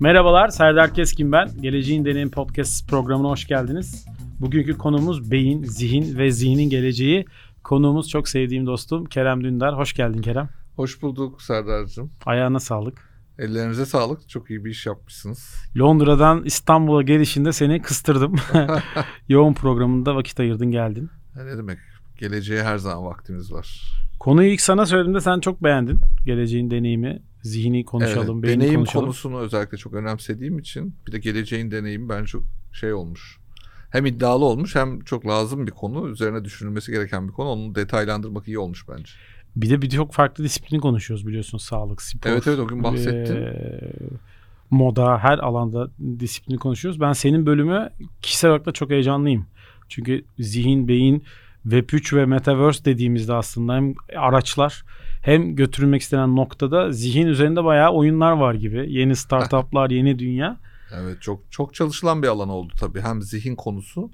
Merhabalar, Serdar Keskin ben. Geleceğin Deneyim Podcast programına hoş geldiniz. Bugünkü konumuz beyin, zihin ve zihnin geleceği. Konuğumuz çok sevdiğim dostum Kerem Dündar. Hoş geldin Kerem. Hoş bulduk Serdar'cığım. Ayağına sağlık. Ellerinize sağlık. Çok iyi bir iş yapmışsınız. Londra'dan İstanbul'a gelişinde seni kıstırdım. Yoğun programında vakit ayırdın geldin. Ne demek? Geleceğe her zaman vaktimiz var. Konuyu ilk sana söylediğimde sen çok beğendin. Geleceğin deneyimi, zihni konuşalım, evet, deneyim konuşalım. konusunu özellikle çok önemsediğim için bir de geleceğin deneyimi ben çok şey olmuş. Hem iddialı olmuş hem çok lazım bir konu. Üzerine düşünülmesi gereken bir konu. Onu detaylandırmak iyi olmuş bence. Bir de birçok farklı disiplini konuşuyoruz biliyorsun. Sağlık, spor. Evet evet o gün bahsettin. e, moda, her alanda disiplini konuşuyoruz. Ben senin bölümü kişisel olarak da çok heyecanlıyım. Çünkü zihin, beyin, Web3 ve Metaverse dediğimizde aslında hem araçlar hem götürülmek istenen noktada zihin üzerinde bayağı oyunlar var gibi. Yeni startuplar, yeni dünya. Evet çok çok çalışılan bir alan oldu tabii. Hem zihin konusu.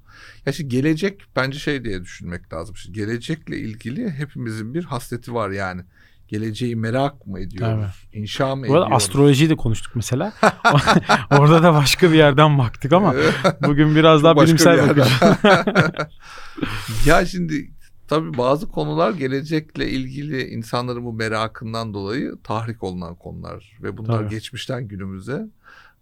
Ya şimdi gelecek bence şey diye düşünmek lazım. Şimdi gelecekle ilgili hepimizin bir hasreti var yani. Geleceği merak mı ediyoruz? İnşa mı Bu ediyoruz? astrolojiyi de konuştuk mesela. Orada da başka bir yerden baktık ama bugün biraz daha bilimsel bir bakacağız. ya şimdi tabii bazı konular gelecekle ilgili insanların bu merakından dolayı tahrik olunan konular ve bunlar Tabii. geçmişten günümüze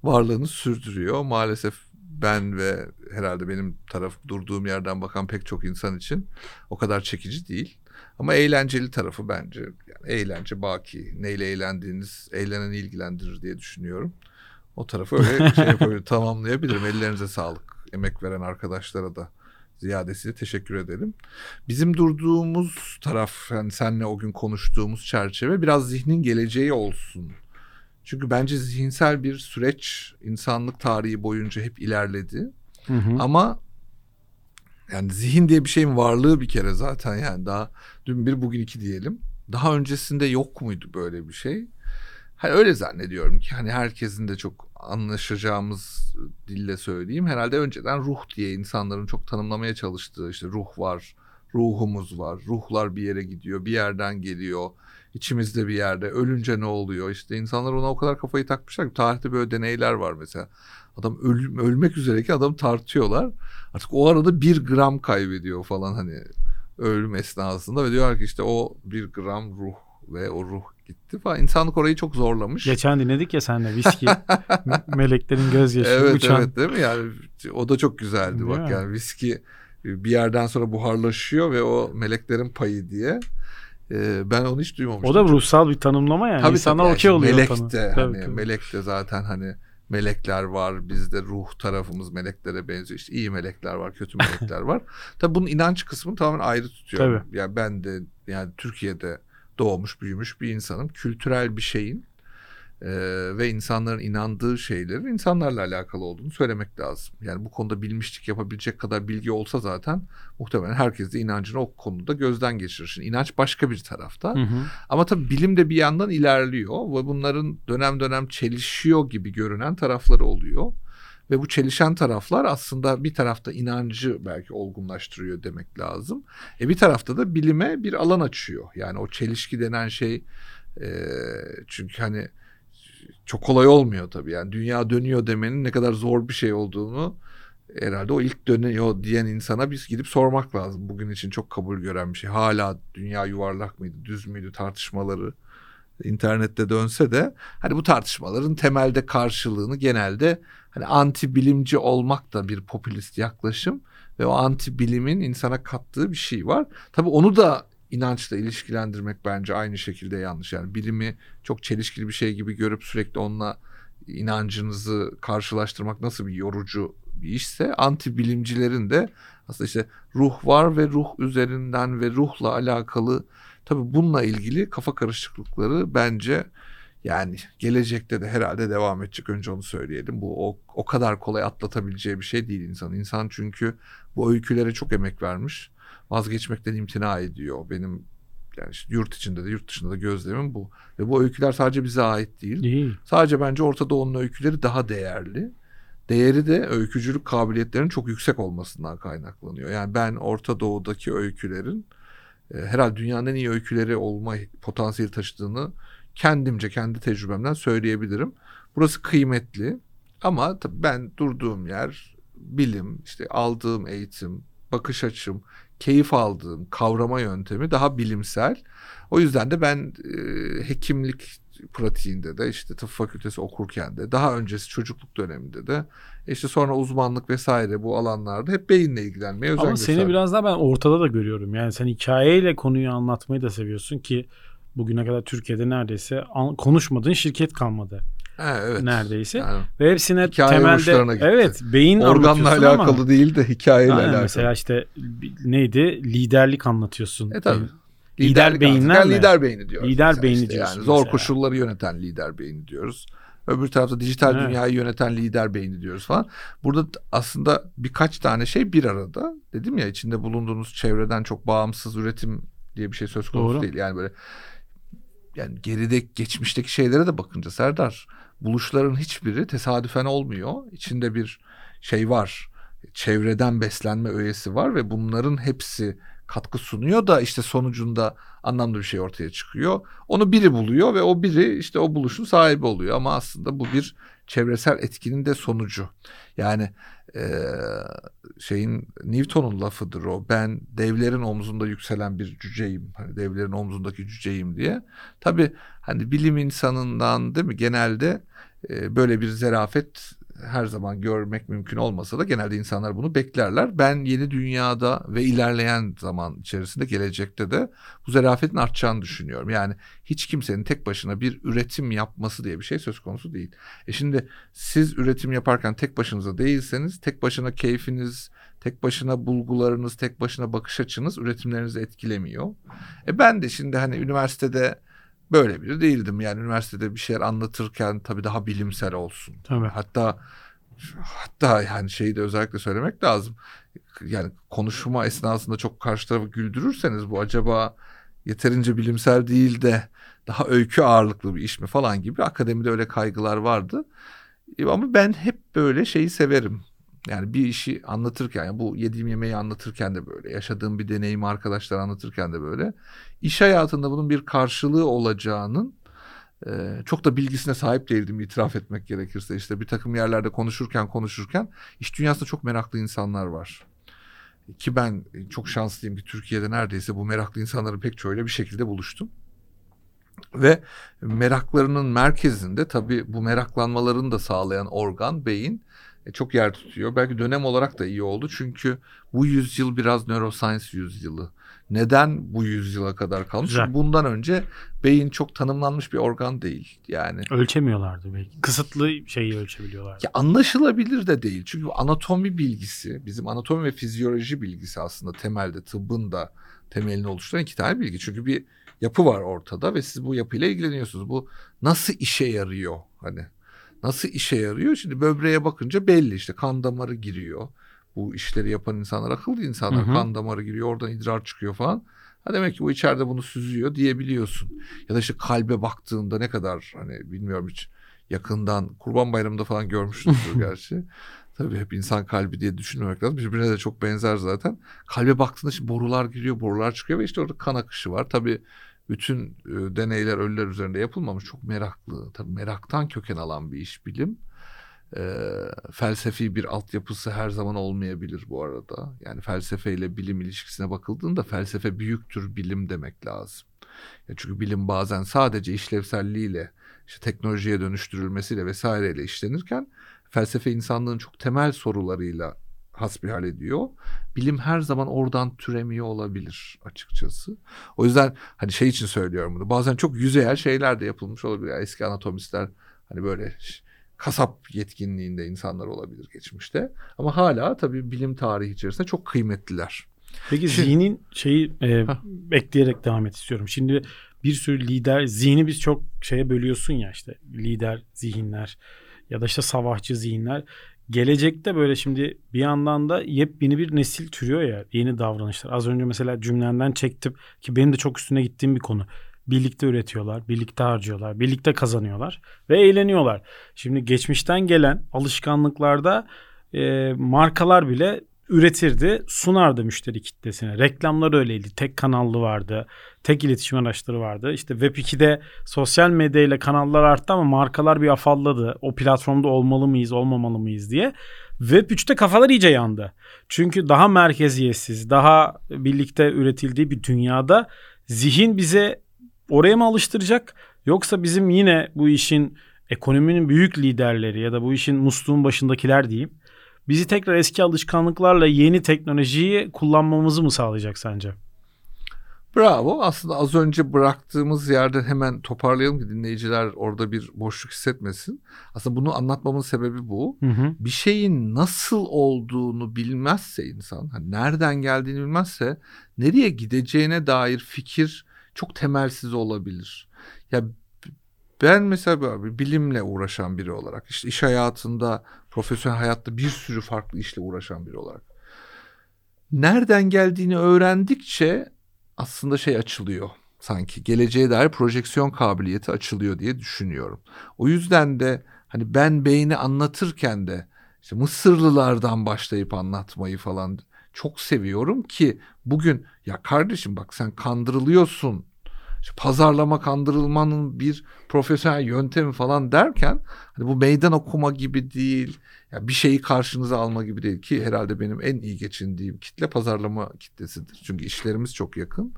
varlığını sürdürüyor. Maalesef ben ve herhalde benim taraf durduğum yerden bakan pek çok insan için o kadar çekici değil. Ama eğlenceli tarafı bence yani eğlence baki. Neyle eğlendiğiniz eğleneni ilgilendirir diye düşünüyorum. O tarafı öyle şey yapabilir, tamamlayabilirim. Ellerinize sağlık. Emek veren arkadaşlara da ziyadesiyle teşekkür edelim. Bizim durduğumuz taraf yani seninle o gün konuştuğumuz çerçeve biraz zihnin geleceği olsun. Çünkü bence zihinsel bir süreç insanlık tarihi boyunca hep ilerledi. Hı hı. Ama yani zihin diye bir şeyin varlığı bir kere zaten yani daha dün bir bugün iki diyelim. Daha öncesinde yok muydu böyle bir şey? Hani öyle zannediyorum ki hani herkesin de çok anlaşacağımız dille söyleyeyim. Herhalde önceden ruh diye insanların çok tanımlamaya çalıştığı işte ruh var, ruhumuz var, ruhlar bir yere gidiyor, bir yerden geliyor. içimizde bir yerde ölünce ne oluyor işte insanlar ona o kadar kafayı takmışlar ki tarihte böyle deneyler var mesela adam öl, ölmek üzereyken adam tartıyorlar artık o arada bir gram kaybediyor falan hani ölüm esnasında ve diyorlar ki işte o bir gram ruh ve o ruh gitti falan insanlık orayı çok zorlamış. Geçen dinledik ya senle viski. Me- Meleklerin gözyaşı Evet uçan. evet değil mi yani o da çok güzeldi Değil bak mi? yani viski bir yerden sonra buharlaşıyor ve o meleklerin payı diye Ee, ben onu hiç duymamıştım. O da ruhsal bir tanımlama yani. Tabii İnsanlar tabii. Yani okey oluyor. Melek tanım. de Tabii, hani tabii. melek de zaten hani melekler var. Bizde ruh tarafımız meleklere benziyor. İşte iyi melekler var, kötü melekler var. Tabii bunun inanç kısmını tamamen ayrı tutuyorum. Yani ben de yani Türkiye'de doğmuş, büyümüş bir insanım. Kültürel bir şeyin e, ve insanların inandığı şeylerin insanlarla alakalı olduğunu söylemek lazım. Yani bu konuda bilmişlik yapabilecek kadar bilgi olsa zaten muhtemelen herkes de inancını o konuda gözden geçirir. Şimdi inanç başka bir tarafta. Hı hı. Ama tabii bilim de bir yandan ilerliyor ve bunların dönem dönem çelişiyor gibi görünen tarafları oluyor. Ve bu çelişen taraflar aslında bir tarafta inancı belki olgunlaştırıyor demek lazım. E bir tarafta da bilime bir alan açıyor. Yani o çelişki denen şey e, çünkü hani çok kolay olmuyor tabii. Yani dünya dönüyor demenin ne kadar zor bir şey olduğunu herhalde o ilk dönüyor diyen insana biz gidip sormak lazım. Bugün için çok kabul gören bir şey. Hala dünya yuvarlak mıydı, düz müydü tartışmaları internette dönse de hani bu tartışmaların temelde karşılığını genelde hani anti bilimci olmak da bir popülist yaklaşım ve o anti bilimin insana kattığı bir şey var. Tabii onu da inançla ilişkilendirmek bence aynı şekilde yanlış. Yani bilimi çok çelişkili bir şey gibi görüp sürekli onunla inancınızı karşılaştırmak nasıl bir yorucu bir işse anti bilimcilerin de aslında işte ruh var ve ruh üzerinden ve ruhla alakalı tabii bununla ilgili kafa karışıklıkları bence yani gelecekte de herhalde devam edecek önce onu söyleyelim. Bu o, o kadar kolay atlatabileceği bir şey değil insan. İnsan çünkü bu öykülere çok emek vermiş. Vazgeçmekten imtina ediyor. Benim yani işte yurt içinde de yurt dışında da gözlemim bu. Ve bu öyküler sadece bize ait değil. İyi. Sadece bence Orta Doğu'nun öyküleri daha değerli. Değeri de öykücülük kabiliyetlerinin çok yüksek olmasından kaynaklanıyor. Yani ben Orta Doğu'daki öykülerin herhalde dünyanın en iyi öyküleri olma potansiyeli taşıdığını kendimce kendi tecrübemden söyleyebilirim. Burası kıymetli ama tabii ben durduğum yer bilim, işte aldığım eğitim, bakış açım, keyif aldığım kavrama yöntemi daha bilimsel. O yüzden de ben e, hekimlik pratiğinde de işte tıp fakültesi okurken de daha öncesi çocukluk döneminde de işte sonra uzmanlık vesaire bu alanlarda hep beyinle ilgilenmeye özen Ama seni biraz daha ben ortada da görüyorum. Yani sen hikayeyle konuyu anlatmayı da seviyorsun ki bugüne kadar Türkiye'de neredeyse konuşmadığın şirket kalmadı. Ha, evet. Neredeyse. Yani, Ve hepsine temelde evet beyin organla alakalı ama, değil de hikayeyle aynen, alakalı. Mesela işte neydi? Liderlik anlatıyorsun. E tabii. Lider beyinler mi? Lider beyni diyoruz. Lider beyni işte diyorsun. Yani zor mesela. koşulları yöneten lider beyni diyoruz. Öbür tarafta dijital Evet. dünyayı yöneten lider beyni diyoruz falan. Burada aslında birkaç tane şey bir arada. Dedim ya içinde bulunduğunuz çevreden çok bağımsız üretim diye bir şey söz konusu Doğru. değil. Yani böyle yani geride geçmişteki şeylere de bakınca Serdar buluşların hiçbiri tesadüfen olmuyor. İçinde bir şey var. Çevreden beslenme öğesi var ve bunların hepsi katkı sunuyor da işte sonucunda anlamlı bir şey ortaya çıkıyor. Onu biri buluyor ve o biri işte o buluşun sahibi oluyor ama aslında bu bir çevresel etkinin de sonucu. Yani eee, şeyin Newton'un lafıdır o. Ben devlerin omzunda yükselen bir cüceyim. Hani devlerin omzundaki cüceyim diye. Tabii hani bilim insanından değil mi genelde e, böyle bir zerafet her zaman görmek mümkün olmasa da genelde insanlar bunu beklerler. Ben yeni dünyada ve ilerleyen zaman içerisinde gelecekte de bu zerafetin artacağını düşünüyorum. Yani hiç kimsenin tek başına bir üretim yapması diye bir şey söz konusu değil. E şimdi siz üretim yaparken tek başınıza değilseniz tek başına keyfiniz, tek başına bulgularınız, tek başına bakış açınız üretimlerinizi etkilemiyor. E ben de şimdi hani üniversitede böyle biri değildim. Yani üniversitede bir şeyler anlatırken tabii daha bilimsel olsun. Tabii. Hatta hatta yani şeyi de özellikle söylemek lazım. Yani konuşma esnasında çok karşı tarafı güldürürseniz bu acaba yeterince bilimsel değil de daha öykü ağırlıklı bir iş mi falan gibi akademide öyle kaygılar vardı. E, Ama ben hep böyle şeyi severim. Yani bir işi anlatırken, yani bu yediğim yemeği anlatırken de böyle, yaşadığım bir deneyimi arkadaşlar anlatırken de böyle, iş hayatında bunun bir karşılığı olacağının e, çok da bilgisine sahip değildim itiraf etmek gerekirse. işte bir takım yerlerde konuşurken konuşurken iş dünyasında çok meraklı insanlar var. Ki ben çok şanslıyım ki Türkiye'de neredeyse bu meraklı insanların pek çoğuyla bir şekilde buluştum. Ve meraklarının merkezinde tabii bu meraklanmalarını da sağlayan organ, beyin e, çok yer tutuyor. Belki dönem olarak da iyi oldu çünkü bu yüzyıl biraz neuroscience yüzyılı. Neden bu yüzyıla kadar kalmış? Güzel. Bundan önce beyin çok tanımlanmış bir organ değil. Yani Ölçemiyorlardı belki. Kısıtlı şeyi ölçebiliyorlardı. ya anlaşılabilir de değil. Çünkü anatomi bilgisi, bizim anatomi ve fizyoloji bilgisi aslında temelde tıbbın da temelini oluşturan iki tane bilgi. Çünkü bir yapı var ortada ve siz bu yapıyla ilgileniyorsunuz. Bu nasıl işe yarıyor hani? Nasıl işe yarıyor? Şimdi böbreğe bakınca belli işte kan damarı giriyor. Bu işleri yapan insanlar akıllı insanlar. Hı hı. Kan damarı giriyor oradan idrar çıkıyor falan. Ha demek ki bu içeride bunu süzüyor diyebiliyorsun. Ya da işte kalbe baktığında ne kadar hani bilmiyorum hiç yakından Kurban Bayramı'nda falan görmüşsünüzdür gerçi. Tabii hep insan kalbi diye düşünmemek lazım. Birbirine de çok benzer zaten. Kalbe baktığında işte borular giriyor, borular çıkıyor ve işte orada kan akışı var. Tabii bütün e, deneyler ölüler üzerinde yapılmamış. Çok meraklı. Tabii meraktan köken alan bir iş bilim. E, felsefi bir altyapısı her zaman olmayabilir bu arada. Yani felsefeyle bilim ilişkisine bakıldığında felsefe büyüktür bilim demek lazım. Ya çünkü bilim bazen sadece işlevselliğiyle, işte teknolojiye dönüştürülmesiyle vesaireyle işlenirken felsefe insanlığın çok temel sorularıyla hasbihal ediyor. Bilim her zaman oradan türemiyor olabilir açıkçası. O yüzden hani şey için söylüyorum bunu. Bazen çok yüzeyel şeyler de yapılmış olabilir. Yani eski anatomistler hani böyle kasap yetkinliğinde insanlar olabilir geçmişte. Ama hala tabii bilim tarihi içerisinde çok kıymetliler. Peki Şimdi- zihnin şeyi e, ekleyerek devam et istiyorum. Şimdi bir sürü lider zihni biz çok şeye bölüyorsun ya işte lider zihinler ya da işte savaşçı zihinler. Gelecekte böyle şimdi bir yandan da yepyeni bir nesil türüyor ya yeni davranışlar. Az önce mesela cümlenden çektim ki benim de çok üstüne gittiğim bir konu. Birlikte üretiyorlar, birlikte harcıyorlar, birlikte kazanıyorlar ve eğleniyorlar. Şimdi geçmişten gelen alışkanlıklarda e, markalar bile üretirdi, sunardı müşteri kitlesine. Reklamlar öyleydi. Tek kanallı vardı. Tek iletişim araçları vardı. İşte Web 2'de sosyal medyayla kanallar arttı ama markalar bir afalladı. O platformda olmalı mıyız, olmamalı mıyız diye. Web 3'te kafalar iyice yandı. Çünkü daha merkeziyetsiz, daha birlikte üretildiği bir dünyada zihin bize oraya mı alıştıracak yoksa bizim yine bu işin ekonominin büyük liderleri ya da bu işin musluğun başındakiler diyeyim bizi tekrar eski alışkanlıklarla yeni teknolojiyi kullanmamızı mı sağlayacak sence? Bravo. Aslında az önce bıraktığımız yerden hemen toparlayalım ki dinleyiciler orada bir boşluk hissetmesin. Aslında bunu anlatmamın sebebi bu. Hı hı. Bir şeyin nasıl olduğunu bilmezse insan, hani nereden geldiğini bilmezse nereye gideceğine dair fikir çok temelsiz olabilir. Ya ben mesela böyle bilimle uğraşan biri olarak, işte iş hayatında, profesyonel hayatta bir sürü farklı işle uğraşan biri olarak nereden geldiğini öğrendikçe aslında şey açılıyor sanki geleceğe dair projeksiyon kabiliyeti açılıyor diye düşünüyorum. O yüzden de hani ben beyni anlatırken de işte Mısırlılardan başlayıp anlatmayı falan çok seviyorum ki bugün ya kardeşim bak sen kandırılıyorsun. Pazarlama kandırılmanın bir profesyonel yöntemi falan derken hani bu meydan okuma gibi değil. Ya bir şeyi karşınıza alma gibi değil ki herhalde benim en iyi geçindiğim kitle pazarlama kitlesidir. Çünkü işlerimiz çok yakın.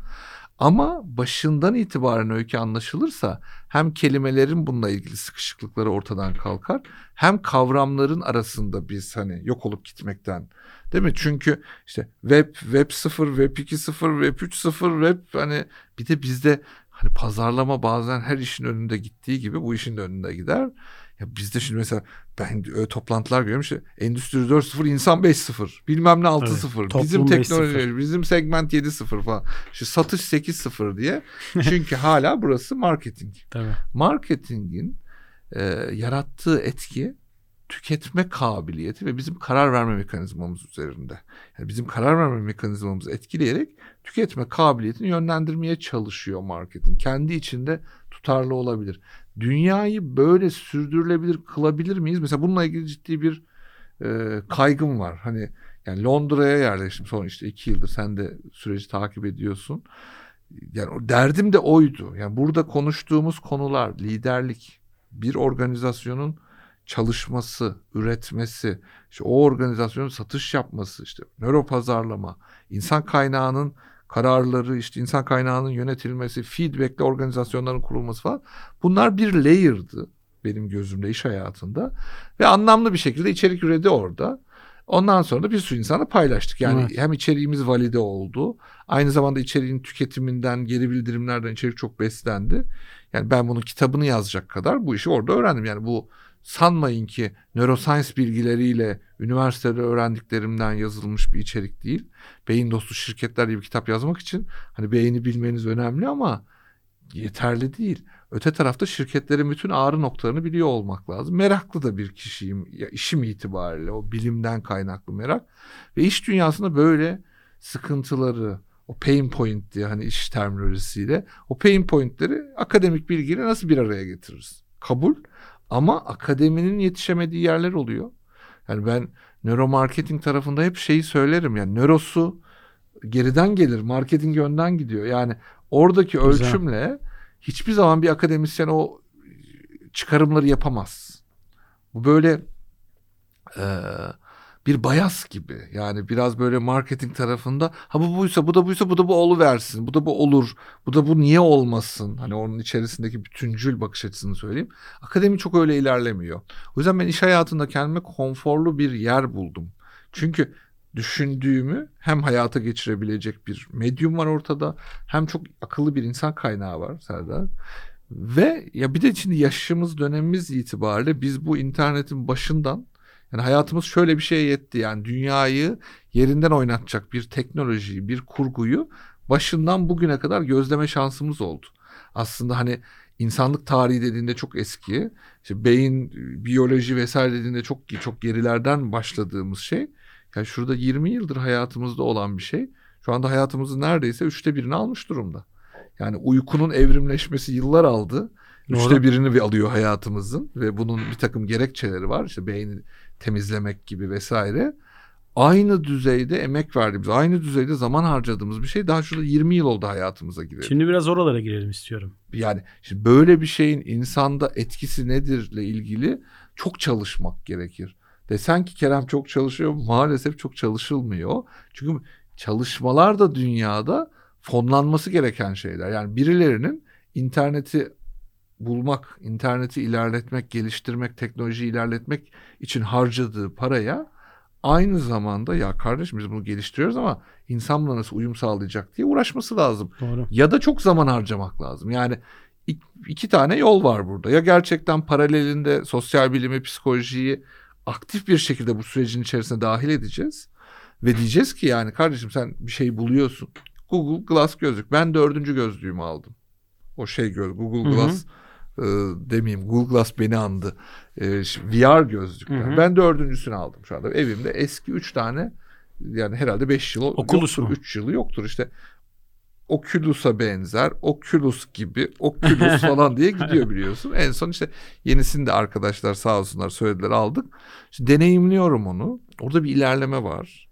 Ama başından itibaren öykü anlaşılırsa hem kelimelerin bununla ilgili sıkışıklıkları ortadan kalkar hem kavramların arasında biz hani yok olup gitmekten değil mi? Çünkü işte web, web 0, web 2 0, web 3 0, web hani bir de bizde hani pazarlama bazen her işin önünde gittiği gibi bu işin de önünde gider. Ya bizde şimdi mesela ben öyle toplantılar görüyorum işte Endüstri 4.0 insan 5.0 bilmem ne 6.0 evet, bizim teknoloji bizim segment 7.0 falan. Şu satış 8.0 diye. Çünkü hala burası marketing. Tabii. Marketingin e, yarattığı etki tüketme kabiliyeti ve bizim karar verme mekanizmamız üzerinde. Yani bizim karar verme mekanizmamızı etkileyerek tüketme kabiliyetini yönlendirmeye çalışıyor marketing. Kendi içinde tutarlı olabilir. Dünyayı böyle sürdürülebilir kılabilir miyiz? Mesela bununla ilgili ciddi bir e, kaygım var. Hani yani Londra'ya yerleştim son işte iki yıldır sen de süreci takip ediyorsun. Yani derdim de oydu. Yani burada konuştuğumuz konular liderlik, bir organizasyonun çalışması, üretmesi, işte o organizasyonun satış yapması, işte nöro pazarlama, insan kaynağının kararları, işte insan kaynağının yönetilmesi, feedback'le organizasyonların kurulması falan. Bunlar bir layer'dı benim gözümde iş hayatında ve anlamlı bir şekilde içerik üredi orada. Ondan sonra da bir sürü insana paylaştık. Yani evet. hem içeriğimiz valide oldu. Aynı zamanda içeriğin tüketiminden, geri bildirimlerden içerik çok beslendi. Yani ben bunun kitabını yazacak kadar bu işi orada öğrendim. Yani bu sanmayın ki neuroscience bilgileriyle üniversitede öğrendiklerimden yazılmış bir içerik değil. Beyin dostu şirketler diye bir kitap yazmak için hani beyni bilmeniz önemli ama yeterli değil. Öte tarafta şirketlerin bütün ağrı noktalarını biliyor olmak lazım. Meraklı da bir kişiyim ya işim itibariyle o bilimden kaynaklı merak ve iş dünyasında böyle sıkıntıları o pain point diye hani iş terminolojisiyle o pain pointleri akademik bilgiyle nasıl bir araya getiririz? Kabul ama akademinin yetişemediği yerler oluyor. Yani ben nöromarketing tarafında hep şeyi söylerim yani nörosu geriden gelir, marketing önden gidiyor. Yani oradaki Güzel. ölçümle hiçbir zaman bir akademisyen o çıkarımları yapamaz. Bu böyle e, bir bayas gibi. Yani biraz böyle marketing tarafında ha bu buysa bu da buysa bu da bu olu versin. Bu da bu olur. Bu da bu niye olmasın? Hani onun içerisindeki bütüncül bakış açısını söyleyeyim. Akademi çok öyle ilerlemiyor. O yüzden ben iş hayatında kendime konforlu bir yer buldum. Çünkü düşündüğümü hem hayata geçirebilecek bir medyum var ortada hem çok akıllı bir insan kaynağı var Serdar. Ve ya bir de şimdi yaşımız dönemimiz itibariyle biz bu internetin başından yani hayatımız şöyle bir şeye yetti yani dünyayı yerinden oynatacak bir teknolojiyi, bir kurguyu başından bugüne kadar gözleme şansımız oldu. Aslında hani insanlık tarihi dediğinde çok eski, işte beyin, biyoloji vesaire dediğinde çok çok gerilerden başladığımız şey. Yani şurada 20 yıldır hayatımızda olan bir şey. Şu anda hayatımızın neredeyse üçte birini almış durumda. Yani uykunun evrimleşmesi yıllar aldı. Doğru. Üçte birini alıyor hayatımızın ve bunun bir takım gerekçeleri var. İşte beyni temizlemek gibi vesaire. aynı düzeyde emek verdiğimiz, aynı düzeyde zaman harcadığımız bir şey daha şurada 20 yıl oldu hayatımıza girelim. Şimdi biraz oralara girelim istiyorum. Yani şimdi böyle bir şeyin insanda etkisi nedirle ilgili çok çalışmak gerekir. Desen ki Kerem çok çalışıyor maalesef çok çalışılmıyor. Çünkü çalışmalar da dünyada fonlanması gereken şeyler. Yani birilerinin interneti bulmak, interneti ilerletmek, geliştirmek, teknoloji ilerletmek için harcadığı paraya aynı zamanda ya kardeşim biz bunu geliştiriyoruz ama insan buna nasıl uyum sağlayacak diye uğraşması lazım. Doğru. Ya da çok zaman harcamak lazım. Yani iki tane yol var burada. Ya gerçekten paralelinde sosyal bilimi, psikolojiyi aktif bir şekilde bu sürecin içerisine dahil edeceğiz. Ve diyeceğiz ki yani kardeşim sen bir şey buluyorsun. Google Glass gözlük. Ben dördüncü gözlüğümü aldım. O şey göz Google Glass e, demeyeyim Google Glass beni andı. E, VR gözlükler. Hı hı. Ben dördüncüsünü aldım şu anda. Evimde eski üç tane yani herhalde beş yıl Oculus yoktur. Mu? Üç yılı yoktur işte. Oculus'a benzer, Oculus gibi, Oculus falan diye gidiyor biliyorsun. En son işte yenisini de arkadaşlar sağ olsunlar söylediler aldık. İşte deneyimliyorum onu. Orada bir ilerleme var.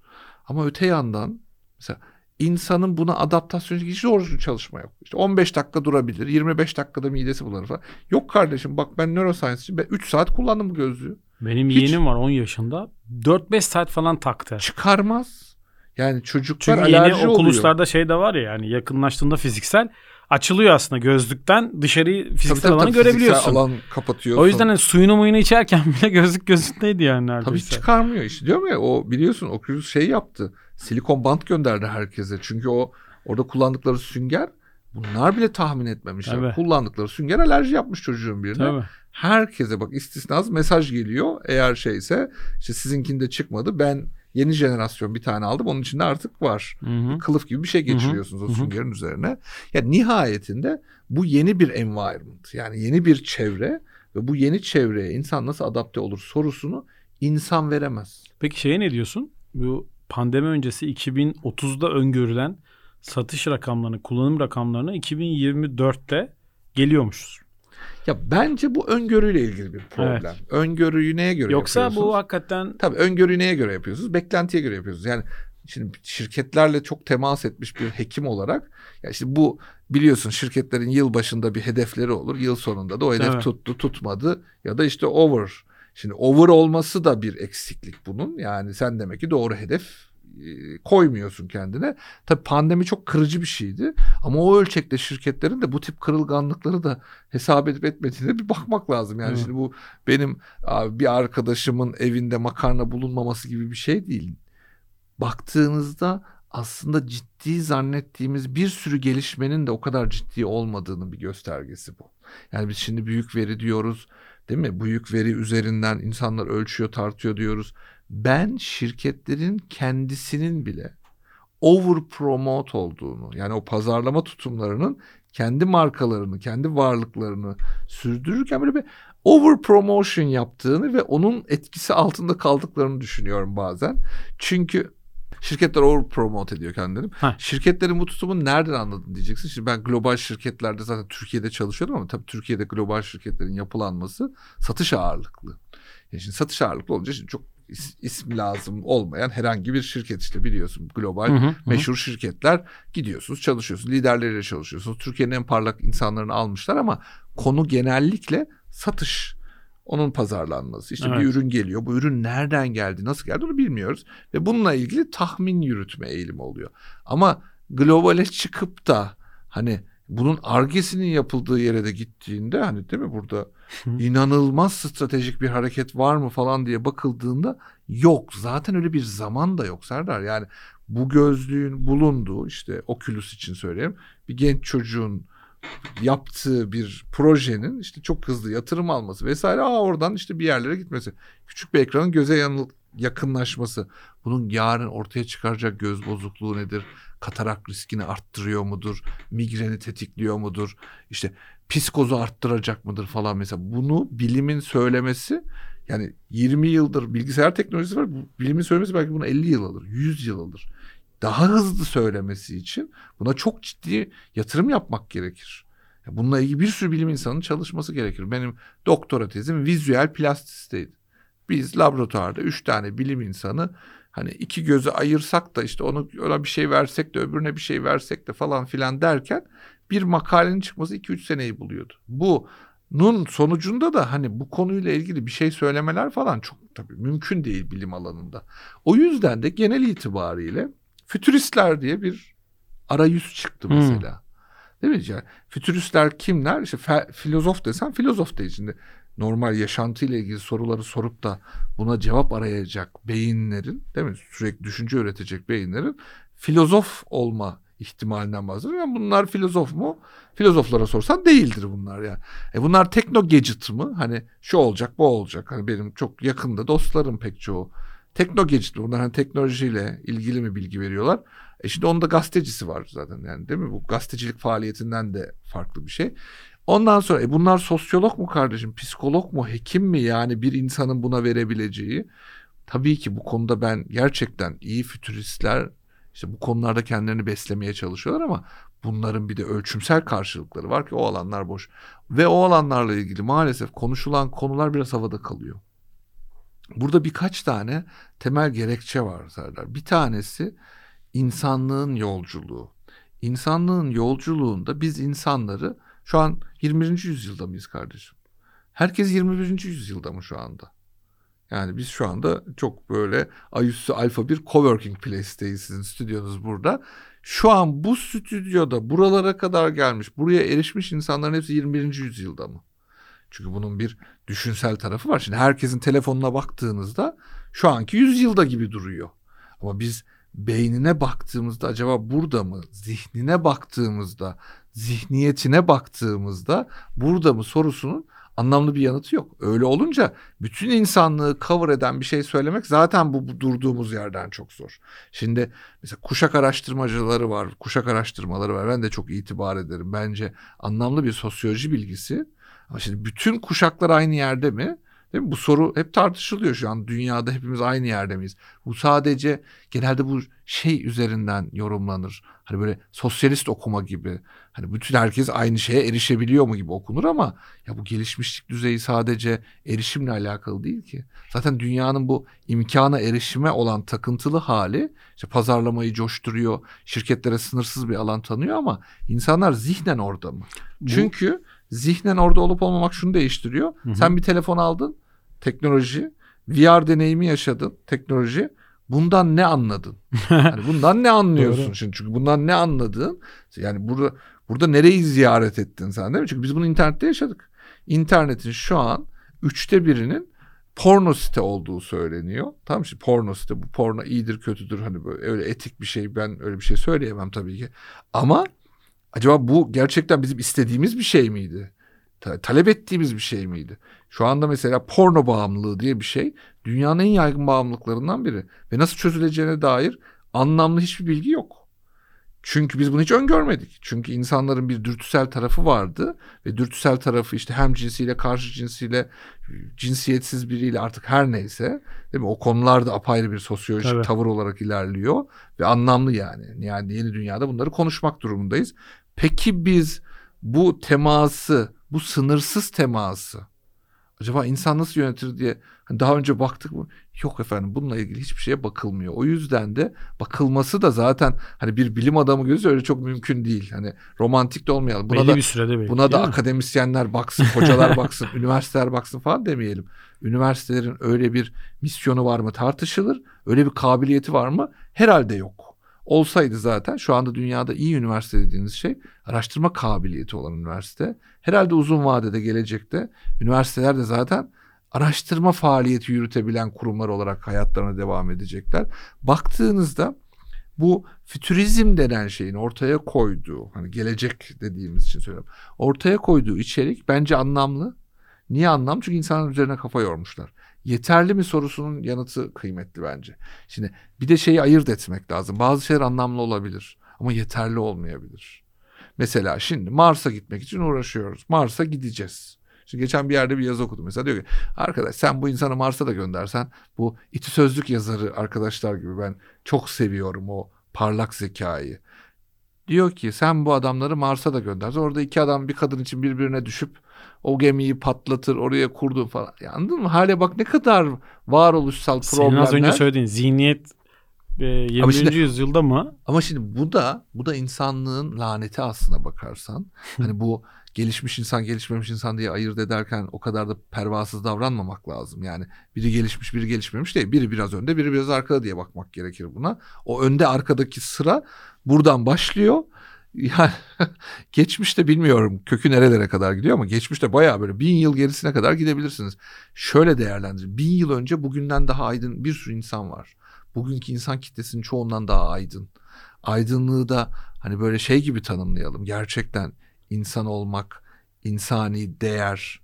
Ama öte yandan mesela insanın buna adaptasyon hiç doğru çalışma yok. İşte 15 dakika durabilir, 25 dakikada midesi bulanır falan. Yok kardeşim bak ben neuroscience'ciyim. Ben 3 saat kullandım bu gözlüğü. Benim Hiç yeğenim var 10 yaşında. 4-5 saat falan taktı. Çıkarmaz. Yani çocuklar Çünkü yeni okuluslarda şey de var ya yani yakınlaştığında fiziksel açılıyor aslında gözlükten dışarıyı fiziksel tabii, tabii, alanı tabii, görebiliyorsun. Fiziksel alan kapatıyorsun. O yüzden hani suyunu muyunu içerken bile gözlük gözündeydi yani neredeyse. Tabii çıkarmıyor işte diyorum ya o biliyorsun Oculus şey yaptı. Silikon bant gönderdi herkese. Çünkü o orada kullandıkları sünger bunlar bile tahmin etmemişler. Tabii. Kullandıkları sünger alerji yapmış çocuğun birine. Tabii. Herkese bak istisnaz mesaj geliyor. Eğer şeyse işte sizinkinde çıkmadı. Ben yeni jenerasyon bir tane aldım. Onun içinde artık var. Hı hı. Kılıf gibi bir şey geçiriyorsunuz hı hı. o süngerin hı hı. üzerine. Yani nihayetinde bu yeni bir environment. Yani yeni bir çevre ve bu yeni çevreye insan nasıl adapte olur sorusunu insan veremez. Peki şeye ne diyorsun? Bu pandemi öncesi 2030'da öngörülen satış rakamlarını, kullanım rakamlarını 2024'te geliyormuşuz. Ya bence bu öngörüyle ilgili bir problem. Evet. Öngörüyü neye göre Yoksa yapıyorsunuz? Yoksa bu hakikaten... Tabii öngörüyü neye göre yapıyorsunuz? Beklentiye göre yapıyorsunuz. Yani şimdi şirketlerle çok temas etmiş bir hekim olarak ya işte bu biliyorsun şirketlerin yıl başında bir hedefleri olur. Yıl sonunda da o hedef evet. tuttu, tutmadı ya da işte over. Şimdi over olması da bir eksiklik bunun. Yani sen demek ki doğru hedef e, koymuyorsun kendine. Tabii pandemi çok kırıcı bir şeydi. Ama o ölçekte şirketlerin de bu tip kırılganlıkları da hesap edip etmediğine bir bakmak lazım. Yani Hı. şimdi bu benim bir arkadaşımın evinde makarna bulunmaması gibi bir şey değil. Baktığınızda aslında ciddi zannettiğimiz bir sürü gelişmenin de o kadar ciddi olmadığının bir göstergesi bu. Yani biz şimdi büyük veri diyoruz, değil mi? Büyük veri üzerinden insanlar ölçüyor, tartıyor diyoruz ben şirketlerin kendisinin bile over promote olduğunu yani o pazarlama tutumlarının kendi markalarını, kendi varlıklarını sürdürürken böyle bir over promotion yaptığını ve onun etkisi altında kaldıklarını düşünüyorum bazen. Çünkü şirketler over promote ediyor kendilerini. Şirketlerin bu tutumunu nereden anladın diyeceksin. Şimdi ben global şirketlerde zaten Türkiye'de çalışıyordum ama tabii Türkiye'de global şirketlerin yapılanması satış ağırlıklı. Yani şimdi satış ağırlıklı olunca şimdi çok is, ismi lazım olmayan herhangi bir şirket işte biliyorsun global hı hı, meşhur hı. şirketler gidiyorsunuz çalışıyorsunuz liderleriyle çalışıyorsunuz Türkiye'nin en parlak insanlarını almışlar ama konu genellikle satış onun pazarlanması işte evet. bir ürün geliyor bu ürün nereden geldi nasıl geldi onu bilmiyoruz ve bununla ilgili tahmin yürütme eğilimi oluyor ama globale çıkıp da hani bunun argesinin yapıldığı yere de gittiğinde hani değil mi burada inanılmaz stratejik bir hareket var mı falan diye bakıldığında yok. Zaten öyle bir zaman da yok Serdar. Yani bu gözlüğün bulunduğu işte Oculus için söyleyeyim bir genç çocuğun yaptığı bir projenin işte çok hızlı yatırım alması vesaire aa oradan işte bir yerlere gitmesi. Küçük bir ekranın göze yanıl yakınlaşması. Bunun yarın ortaya çıkaracak göz bozukluğu nedir? Katarak riskini arttırıyor mudur? Migreni tetikliyor mudur? İşte psikozu arttıracak mıdır falan mesela. Bunu bilimin söylemesi yani 20 yıldır bilgisayar teknolojisi var. Bilimin söylemesi belki bunu 50 yıl alır, 100 yıl alır. Daha hızlı söylemesi için buna çok ciddi yatırım yapmak gerekir. Bununla ilgili bir sürü bilim insanının çalışması gerekir. Benim doktora tezim vizüel plastisiteydi. Biz laboratuvarda üç tane bilim insanı hani iki gözü ayırsak da işte onu öyle bir şey versek de öbürüne bir şey versek de falan filan derken bir makalenin çıkması 2-3 seneyi buluyordu. Bu nun sonucunda da hani bu konuyla ilgili bir şey söylemeler falan çok tabii mümkün değil bilim alanında. O yüzden de genel itibariyle fütüristler diye bir arayüz çıktı hmm. mesela. Hmm. Değil mi? Yani fütüristler kimler? İşte fe, filozof desen filozof değil. Şimdi normal yaşantıyla ilgili soruları sorup da buna cevap arayacak beyinlerin değil mi? Sürekli düşünce üretecek beyinlerin filozof olma ihtimalinden bahsediyorum. Bunlar filozof mu? Filozoflara sorsan değildir bunlar yani. E bunlar tekno gadget mı? Hani şu olacak bu olacak. Hani benim çok yakında dostlarım pek çoğu. Tekno mi? Bunlar hani teknolojiyle ilgili mi bilgi veriyorlar? E şimdi onun da gazetecisi var zaten yani değil mi? Bu gazetecilik faaliyetinden de farklı bir şey. Ondan sonra e bunlar sosyolog mu kardeşim, psikolog mu, hekim mi yani bir insanın buna verebileceği? Tabii ki bu konuda ben gerçekten iyi fütüristler işte bu konularda kendilerini beslemeye çalışıyorlar ama bunların bir de ölçümsel karşılıkları var ki o alanlar boş. Ve o alanlarla ilgili maalesef konuşulan konular biraz havada kalıyor. Burada birkaç tane temel gerekçe var Serdar. Bir tanesi insanlığın yolculuğu. İnsanlığın yolculuğunda biz insanları şu an 21. yüzyılda mıyız kardeşim? Herkes 21. yüzyılda mı şu anda? Yani biz şu anda çok böyle ayüstü alfa bir coworking place'teyiz sizin stüdyonuz burada. Şu an bu stüdyoda buralara kadar gelmiş, buraya erişmiş insanların hepsi 21. yüzyılda mı? Çünkü bunun bir düşünsel tarafı var. Şimdi herkesin telefonuna baktığınızda şu anki yüzyılda gibi duruyor. Ama biz beynine baktığımızda acaba burada mı? Zihnine baktığımızda, zihniyetine baktığımızda burada mı sorusunun anlamlı bir yanıtı yok. Öyle olunca bütün insanlığı cover eden bir şey söylemek zaten bu, bu durduğumuz yerden çok zor. Şimdi mesela kuşak araştırmacıları var, kuşak araştırmaları var. Ben de çok itibar ederim. Bence anlamlı bir sosyoloji bilgisi. Ama şimdi bütün kuşaklar aynı yerde mi? Değil mi? Bu soru hep tartışılıyor şu an. Dünyada hepimiz aynı yerde miyiz? Bu sadece genelde bu şey üzerinden yorumlanır. Hani böyle sosyalist okuma gibi. Hani bütün herkes aynı şeye erişebiliyor mu gibi okunur ama ya bu gelişmişlik düzeyi sadece erişimle alakalı değil ki. Zaten dünyanın bu imkana erişime olan takıntılı hali işte pazarlamayı coşturuyor. Şirketlere sınırsız bir alan tanıyor ama insanlar zihnen orada mı? Bu... Çünkü zihnen orada olup olmamak şunu değiştiriyor. Hı hı. Sen bir telefon aldın, teknoloji, VR deneyimi yaşadın, teknoloji. Bundan ne anladın? yani bundan ne anlıyorsun şimdi? Çünkü bundan ne anladın? Yani burada burada nereyi ziyaret ettin sen değil mi? Çünkü biz bunu internette yaşadık. İnternetin şu an üçte birinin porno site olduğu söyleniyor. Tamam işte porno site bu porno iyidir kötüdür hani böyle öyle etik bir şey ben öyle bir şey söyleyemem tabii ki. Ama Acaba bu gerçekten bizim istediğimiz bir şey miydi? Ta- talep ettiğimiz bir şey miydi? Şu anda mesela porno bağımlılığı diye bir şey dünyanın en yaygın bağımlılıklarından biri. Ve nasıl çözüleceğine dair anlamlı hiçbir bilgi yok. Çünkü biz bunu hiç öngörmedik. Çünkü insanların bir dürtüsel tarafı vardı ve dürtüsel tarafı işte hem cinsiyle karşı cinsiyle cinsiyetsiz biriyle artık her neyse değil mi? O konularda apayrı bir sosyolojik evet. tavır olarak ilerliyor ve anlamlı yani. Yani yeni dünyada bunları konuşmak durumundayız. Peki biz bu teması, bu sınırsız teması acaba insan nasıl yönetir diye hani daha önce baktık mı? Yok efendim bununla ilgili hiçbir şeye bakılmıyor. O yüzden de bakılması da zaten hani bir bilim adamı gözü öyle çok mümkün değil. Hani romantik de olmayalım. Buna Belli da, bir sürede belki, Buna da akademisyenler baksın, hocalar baksın, üniversiteler baksın falan demeyelim. Üniversitelerin öyle bir misyonu var mı tartışılır. Öyle bir kabiliyeti var mı? Herhalde yok olsaydı zaten şu anda dünyada iyi üniversite dediğiniz şey araştırma kabiliyeti olan üniversite. Herhalde uzun vadede gelecekte üniversiteler de zaten araştırma faaliyeti yürütebilen kurumlar olarak hayatlarına devam edecekler. Baktığınızda bu fütürizm denen şeyin ortaya koyduğu hani gelecek dediğimiz için söylüyorum. Ortaya koyduğu içerik bence anlamlı. Niye anlam? Çünkü insanın üzerine kafa yormuşlar yeterli mi sorusunun yanıtı kıymetli bence. Şimdi bir de şeyi ayırt etmek lazım. Bazı şeyler anlamlı olabilir ama yeterli olmayabilir. Mesela şimdi Mars'a gitmek için uğraşıyoruz. Mars'a gideceğiz. Şimdi geçen bir yerde bir yazı okudum. Mesela diyor ki arkadaş sen bu insanı Mars'a da göndersen bu iti sözlük yazarı arkadaşlar gibi ben çok seviyorum o parlak zekayı. Diyor ki sen bu adamları Mars'a da göndersen orada iki adam bir kadın için birbirine düşüp o gemiyi patlatır oraya kurdu falan. Ya anladın mı? Hale bak ne kadar varoluşsal problemler. Senin az önce söylediğin zihniyet e, 20. Ama şimdi- yüzyılda mı? Ama şimdi bu da bu da insanlığın laneti aslına bakarsan. hani bu gelişmiş insan gelişmemiş insan diye ayırt ederken o kadar da pervasız davranmamak lazım. Yani biri gelişmiş biri gelişmemiş değil. Biri biraz önde biri biraz arkada diye bakmak gerekir buna. O önde arkadaki sıra buradan başlıyor. Yani geçmişte bilmiyorum kökü nerelere kadar gidiyor ama geçmişte bayağı böyle bin yıl gerisine kadar gidebilirsiniz. Şöyle değerlendirin. Bin yıl önce bugünden daha aydın bir sürü insan var. Bugünkü insan kitlesinin çoğundan daha aydın. Aydınlığı da hani böyle şey gibi tanımlayalım. Gerçekten insan olmak, insani değer,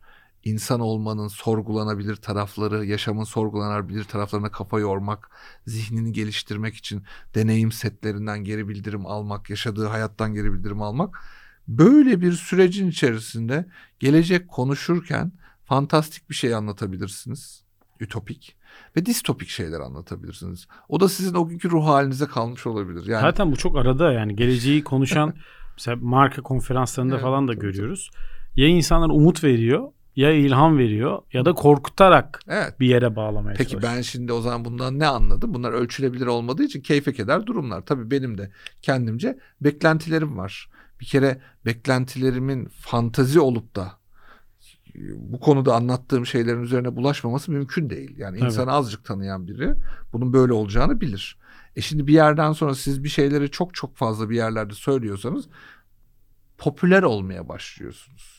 insan olmanın sorgulanabilir tarafları, yaşamın sorgulanabilir taraflarına kafa yormak, zihnini geliştirmek için deneyim setlerinden geri bildirim almak, yaşadığı hayattan geri bildirim almak. Böyle bir sürecin içerisinde gelecek konuşurken fantastik bir şey anlatabilirsiniz. Ütopik ve distopik şeyler anlatabilirsiniz. O da sizin o günkü ruh halinize kalmış olabilir. Yani Zaten bu çok arada yani geleceği konuşan mesela marka konferanslarında Evet, falan da görüyoruz. Ya insanlara umut veriyor ya ilham veriyor ya da korkutarak evet. bir yere bağlamaya Peki çalışıyor. ben şimdi o zaman bundan ne anladım? Bunlar ölçülebilir olmadığı için keyfe keder durumlar. Tabii benim de kendimce beklentilerim var. Bir kere beklentilerimin fantazi olup da bu konuda anlattığım şeylerin üzerine bulaşmaması mümkün değil. Yani insanı azıcık tanıyan biri bunun böyle olacağını bilir. E şimdi bir yerden sonra siz bir şeyleri çok çok fazla bir yerlerde söylüyorsanız popüler olmaya başlıyorsunuz.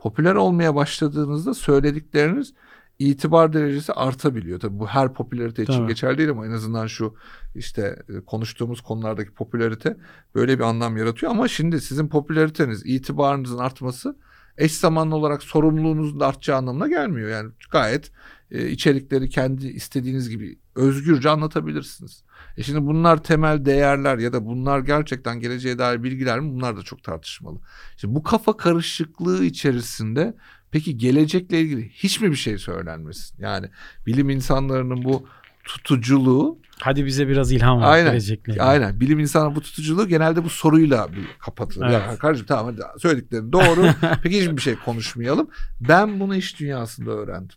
Popüler olmaya başladığınızda söyledikleriniz itibar derecesi artabiliyor. Tabii bu her popülarite için Tabii. geçerli değil ama en azından şu işte e, konuştuğumuz konulardaki popülarite böyle bir anlam yaratıyor. Ama şimdi sizin popülariteniz, itibarınızın artması eş zamanlı olarak sorumluluğunuzun da artacağı anlamına gelmiyor. Yani gayet e, içerikleri kendi istediğiniz gibi özgürce anlatabilirsiniz. E şimdi bunlar temel değerler ya da bunlar gerçekten geleceğe dair bilgiler mi? Bunlar da çok tartışmalı. Şimdi bu kafa karışıklığı içerisinde peki gelecekle ilgili hiç mi bir şey söylenmesin? Yani bilim insanlarının bu tutuculuğu Hadi bize biraz ilham ver Aynen. gelecekle. Aynen. Bilim insanı bu tutuculuğu genelde bu soruyla bir kapatılır. Evet. Ya kardeşim tamam hadi söylediklerin doğru. Peki hiçbir şey konuşmayalım. Ben bunu iş dünyasında öğrendim.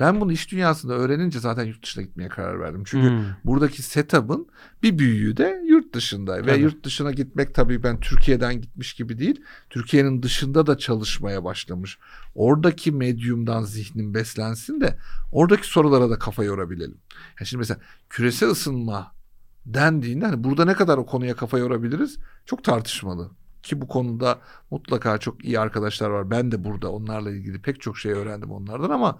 Ben bunu iş dünyasında öğrenince zaten yurt dışına gitmeye karar verdim. Çünkü Hmm. buradaki setup'ın bir büyüğü de yurt dışında. Ve Tabii. yurt dışına gitmek tabii ben Türkiye'den gitmiş gibi değil. Türkiye'nin dışında da çalışmaya başlamış. Oradaki medyumdan zihnim beslensin de oradaki sorulara da kafa yorabilelim. Yani şimdi mesela küresel ısınma dendiğinde hani burada ne kadar o konuya kafa yorabiliriz çok tartışmalı. Ki bu konuda mutlaka çok iyi arkadaşlar var. Ben de burada onlarla ilgili pek çok şey öğrendim onlardan ama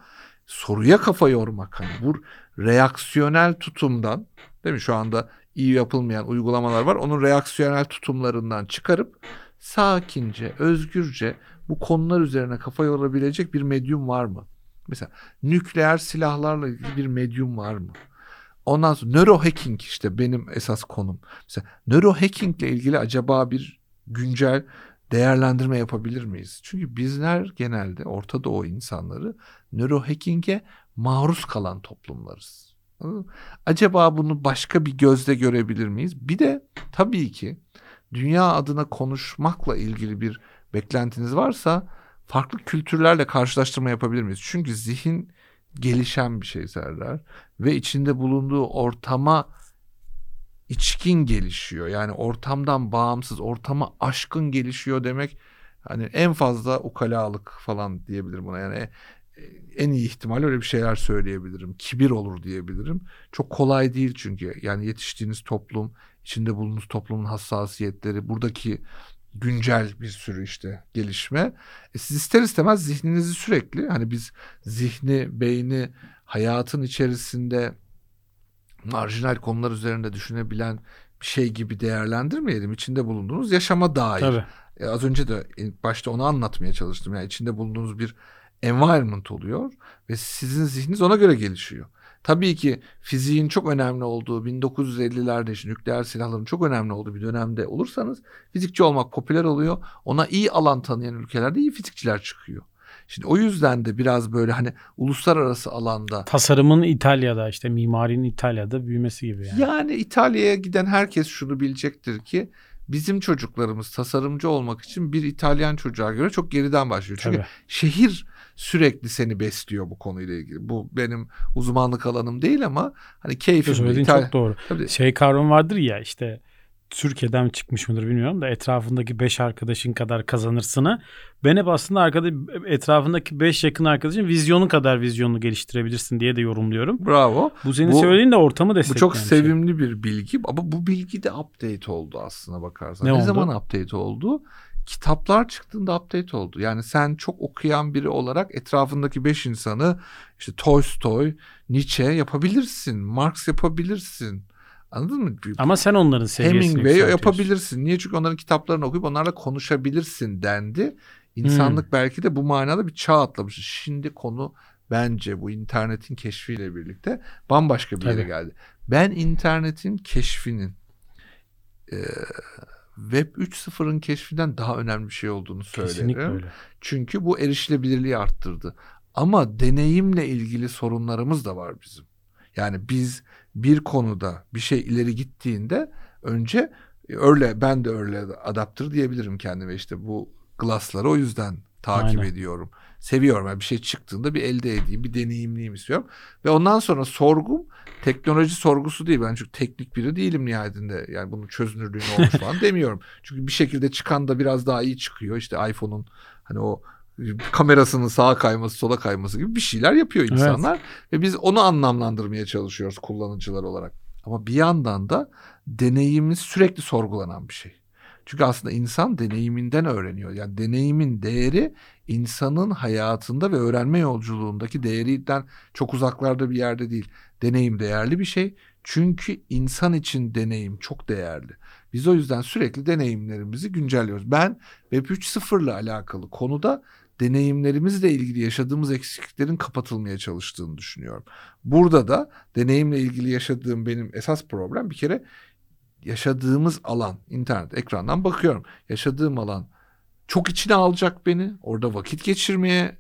soruya kafa yormak hani bu reaksiyonel tutumdan değil mi şu anda iyi yapılmayan uygulamalar var. Onun reaksiyonel tutumlarından çıkarıp sakince, özgürce bu konular üzerine kafa yorabilecek bir medyum var mı? Mesela nükleer silahlarla ilgili bir medyum var mı? Ondan sonra neurohacking işte benim esas konum. Mesela neurohacking ile ilgili acaba bir güncel değerlendirme yapabilir miyiz? Çünkü bizler genelde Orta Doğu insanları neurohacking'e maruz kalan toplumlarız. Acaba bunu başka bir gözle görebilir miyiz? Bir de tabii ki dünya adına konuşmakla ilgili bir beklentiniz varsa farklı kültürlerle karşılaştırma yapabilir miyiz? Çünkü zihin gelişen bir şey Serdar ve içinde bulunduğu ortama içkin gelişiyor. Yani ortamdan bağımsız, ortama aşkın gelişiyor demek hani en fazla ukalalık falan diyebilirim buna. Yani e, en iyi ihtimal öyle bir şeyler söyleyebilirim. Kibir olur diyebilirim. Çok kolay değil çünkü. Yani yetiştiğiniz toplum, içinde bulunduğunuz toplumun hassasiyetleri, buradaki güncel bir sürü işte gelişme. E siz ister istemez zihninizi sürekli hani biz zihni, beyni hayatın içerisinde marjinal konular üzerinde düşünebilen bir şey gibi değerlendirmeyelim. İçinde bulunduğunuz yaşama dair. Tabii. E, az önce de başta onu anlatmaya çalıştım. Yani içinde bulunduğunuz bir environment oluyor ve sizin zihniniz ona göre gelişiyor. Tabii ki fiziğin çok önemli olduğu 1950'lerde işte nükleer silahların çok önemli olduğu bir dönemde olursanız fizikçi olmak popüler oluyor. Ona iyi alan tanıyan ülkelerde iyi fizikçiler çıkıyor. Şimdi o yüzden de biraz böyle hani uluslararası alanda Tasarımın İtalya'da işte mimarinin İtalya'da büyümesi gibi yani. yani İtalya'ya giden herkes şunu bilecektir ki bizim çocuklarımız tasarımcı olmak için bir İtalyan çocuğa göre çok geriden başlıyor. Çünkü Tabii. şehir sürekli seni besliyor bu konuyla ilgili. Bu benim uzmanlık alanım değil ama hani keyfim. Söylediğin İtalya... çok doğru. Tabii. Şey kavram vardır ya işte Türkiye'den çıkmış mıdır bilmiyorum da etrafındaki 5 arkadaşın kadar kazanırsını ben hep aslında arkada etrafındaki 5 yakın arkadaşın vizyonu kadar vizyonunu geliştirebilirsin diye de yorumluyorum. Bravo. Bu senin bu, söylediğin de ortamı destekleyen Bu çok şey. sevimli şey. bir bilgi ama bu bilgi de update oldu aslına bakarsan. Ne, ne oldu? zaman update oldu? kitaplar çıktığında update oldu. Yani sen çok okuyan biri olarak etrafındaki beş insanı işte Tolstoy, Nietzsche yapabilirsin. Marx yapabilirsin. Anladın mı? Ama sen onların seviyesini Hemingway yapabilirsin. Niye? Çünkü onların kitaplarını okuyup onlarla konuşabilirsin dendi. İnsanlık hmm. belki de bu manada bir çağ atlamış. Şimdi konu bence bu internetin keşfiyle birlikte bambaşka bir yere Tabii. geldi. Ben internetin keşfinin e, Web 3.0'ın keşfinden daha önemli bir şey olduğunu söylerim. Kesinlikle öyle. Çünkü bu erişilebilirliği arttırdı. Ama deneyimle ilgili sorunlarımız da var bizim. Yani biz bir konuda bir şey ileri gittiğinde önce öyle ben de öyle adaptır diyebilirim kendime işte bu glassları o yüzden takip Aynen. ediyorum. Seviyorum yani bir şey çıktığında bir elde edeyim, bir deneyimleyeyim istiyorum. Ve ondan sonra sorgum teknoloji sorgusu değil. Ben çünkü teknik biri değilim nihayetinde. Yani bunun çözünürlüğü ne olmuş falan demiyorum. Çünkü bir şekilde çıkan da biraz daha iyi çıkıyor. İşte iPhone'un hani o kamerasının sağa kayması sola kayması gibi bir şeyler yapıyor insanlar. Evet. Ve biz onu anlamlandırmaya çalışıyoruz kullanıcılar olarak. Ama bir yandan da deneyimimiz sürekli sorgulanan bir şey. Çünkü aslında insan deneyiminden öğreniyor. Yani deneyimin değeri insanın hayatında ve öğrenme yolculuğundaki değerinden çok uzaklarda bir yerde değil. Deneyim değerli bir şey. Çünkü insan için deneyim çok değerli. Biz o yüzden sürekli deneyimlerimizi güncelliyoruz. Ben Web 3.0 ile alakalı konuda deneyimlerimizle ilgili yaşadığımız eksikliklerin kapatılmaya çalıştığını düşünüyorum. Burada da deneyimle ilgili yaşadığım benim esas problem bir kere yaşadığımız alan internet ekrandan bakıyorum. Yaşadığım alan çok içine alacak beni. Orada vakit geçirmeye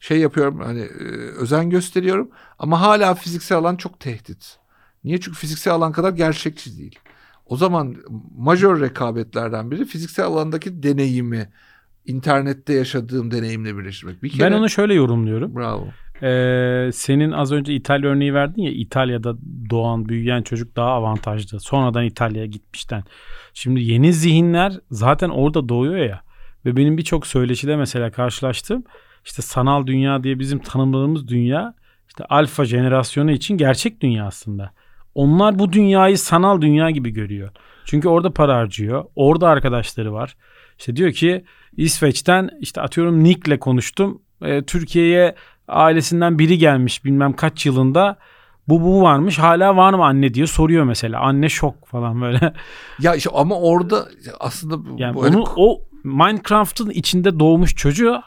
şey yapıyorum hani e, özen gösteriyorum ama hala fiziksel alan çok tehdit. Niye? Çünkü fiziksel alan kadar gerçekçi değil. O zaman majör rekabetlerden biri fiziksel alandaki deneyimi internette yaşadığım deneyimle birleştirmek. Bir kere, ben onu şöyle yorumluyorum. Bravo. Ee, senin az önce İtalya örneği verdin ya İtalya'da doğan büyüyen çocuk daha avantajlı. Sonradan İtalya'ya gitmişten. Şimdi yeni zihinler zaten orada doğuyor ya. Ve benim birçok söyleşide mesela karşılaştığım işte sanal dünya diye bizim tanımladığımız dünya işte alfa jenerasyonu için gerçek dünya aslında. Onlar bu dünyayı sanal dünya gibi görüyor. Çünkü orada para harcıyor. Orada arkadaşları var. İşte diyor ki İsveç'ten işte atıyorum Nick'le konuştum. E, Türkiye'ye ailesinden biri gelmiş bilmem kaç yılında. Bu bu varmış hala var mı anne diye soruyor mesela. Anne şok falan böyle. Ya işte ama orada aslında yani böyle... onu o Minecraft'ın içinde doğmuş çocuğu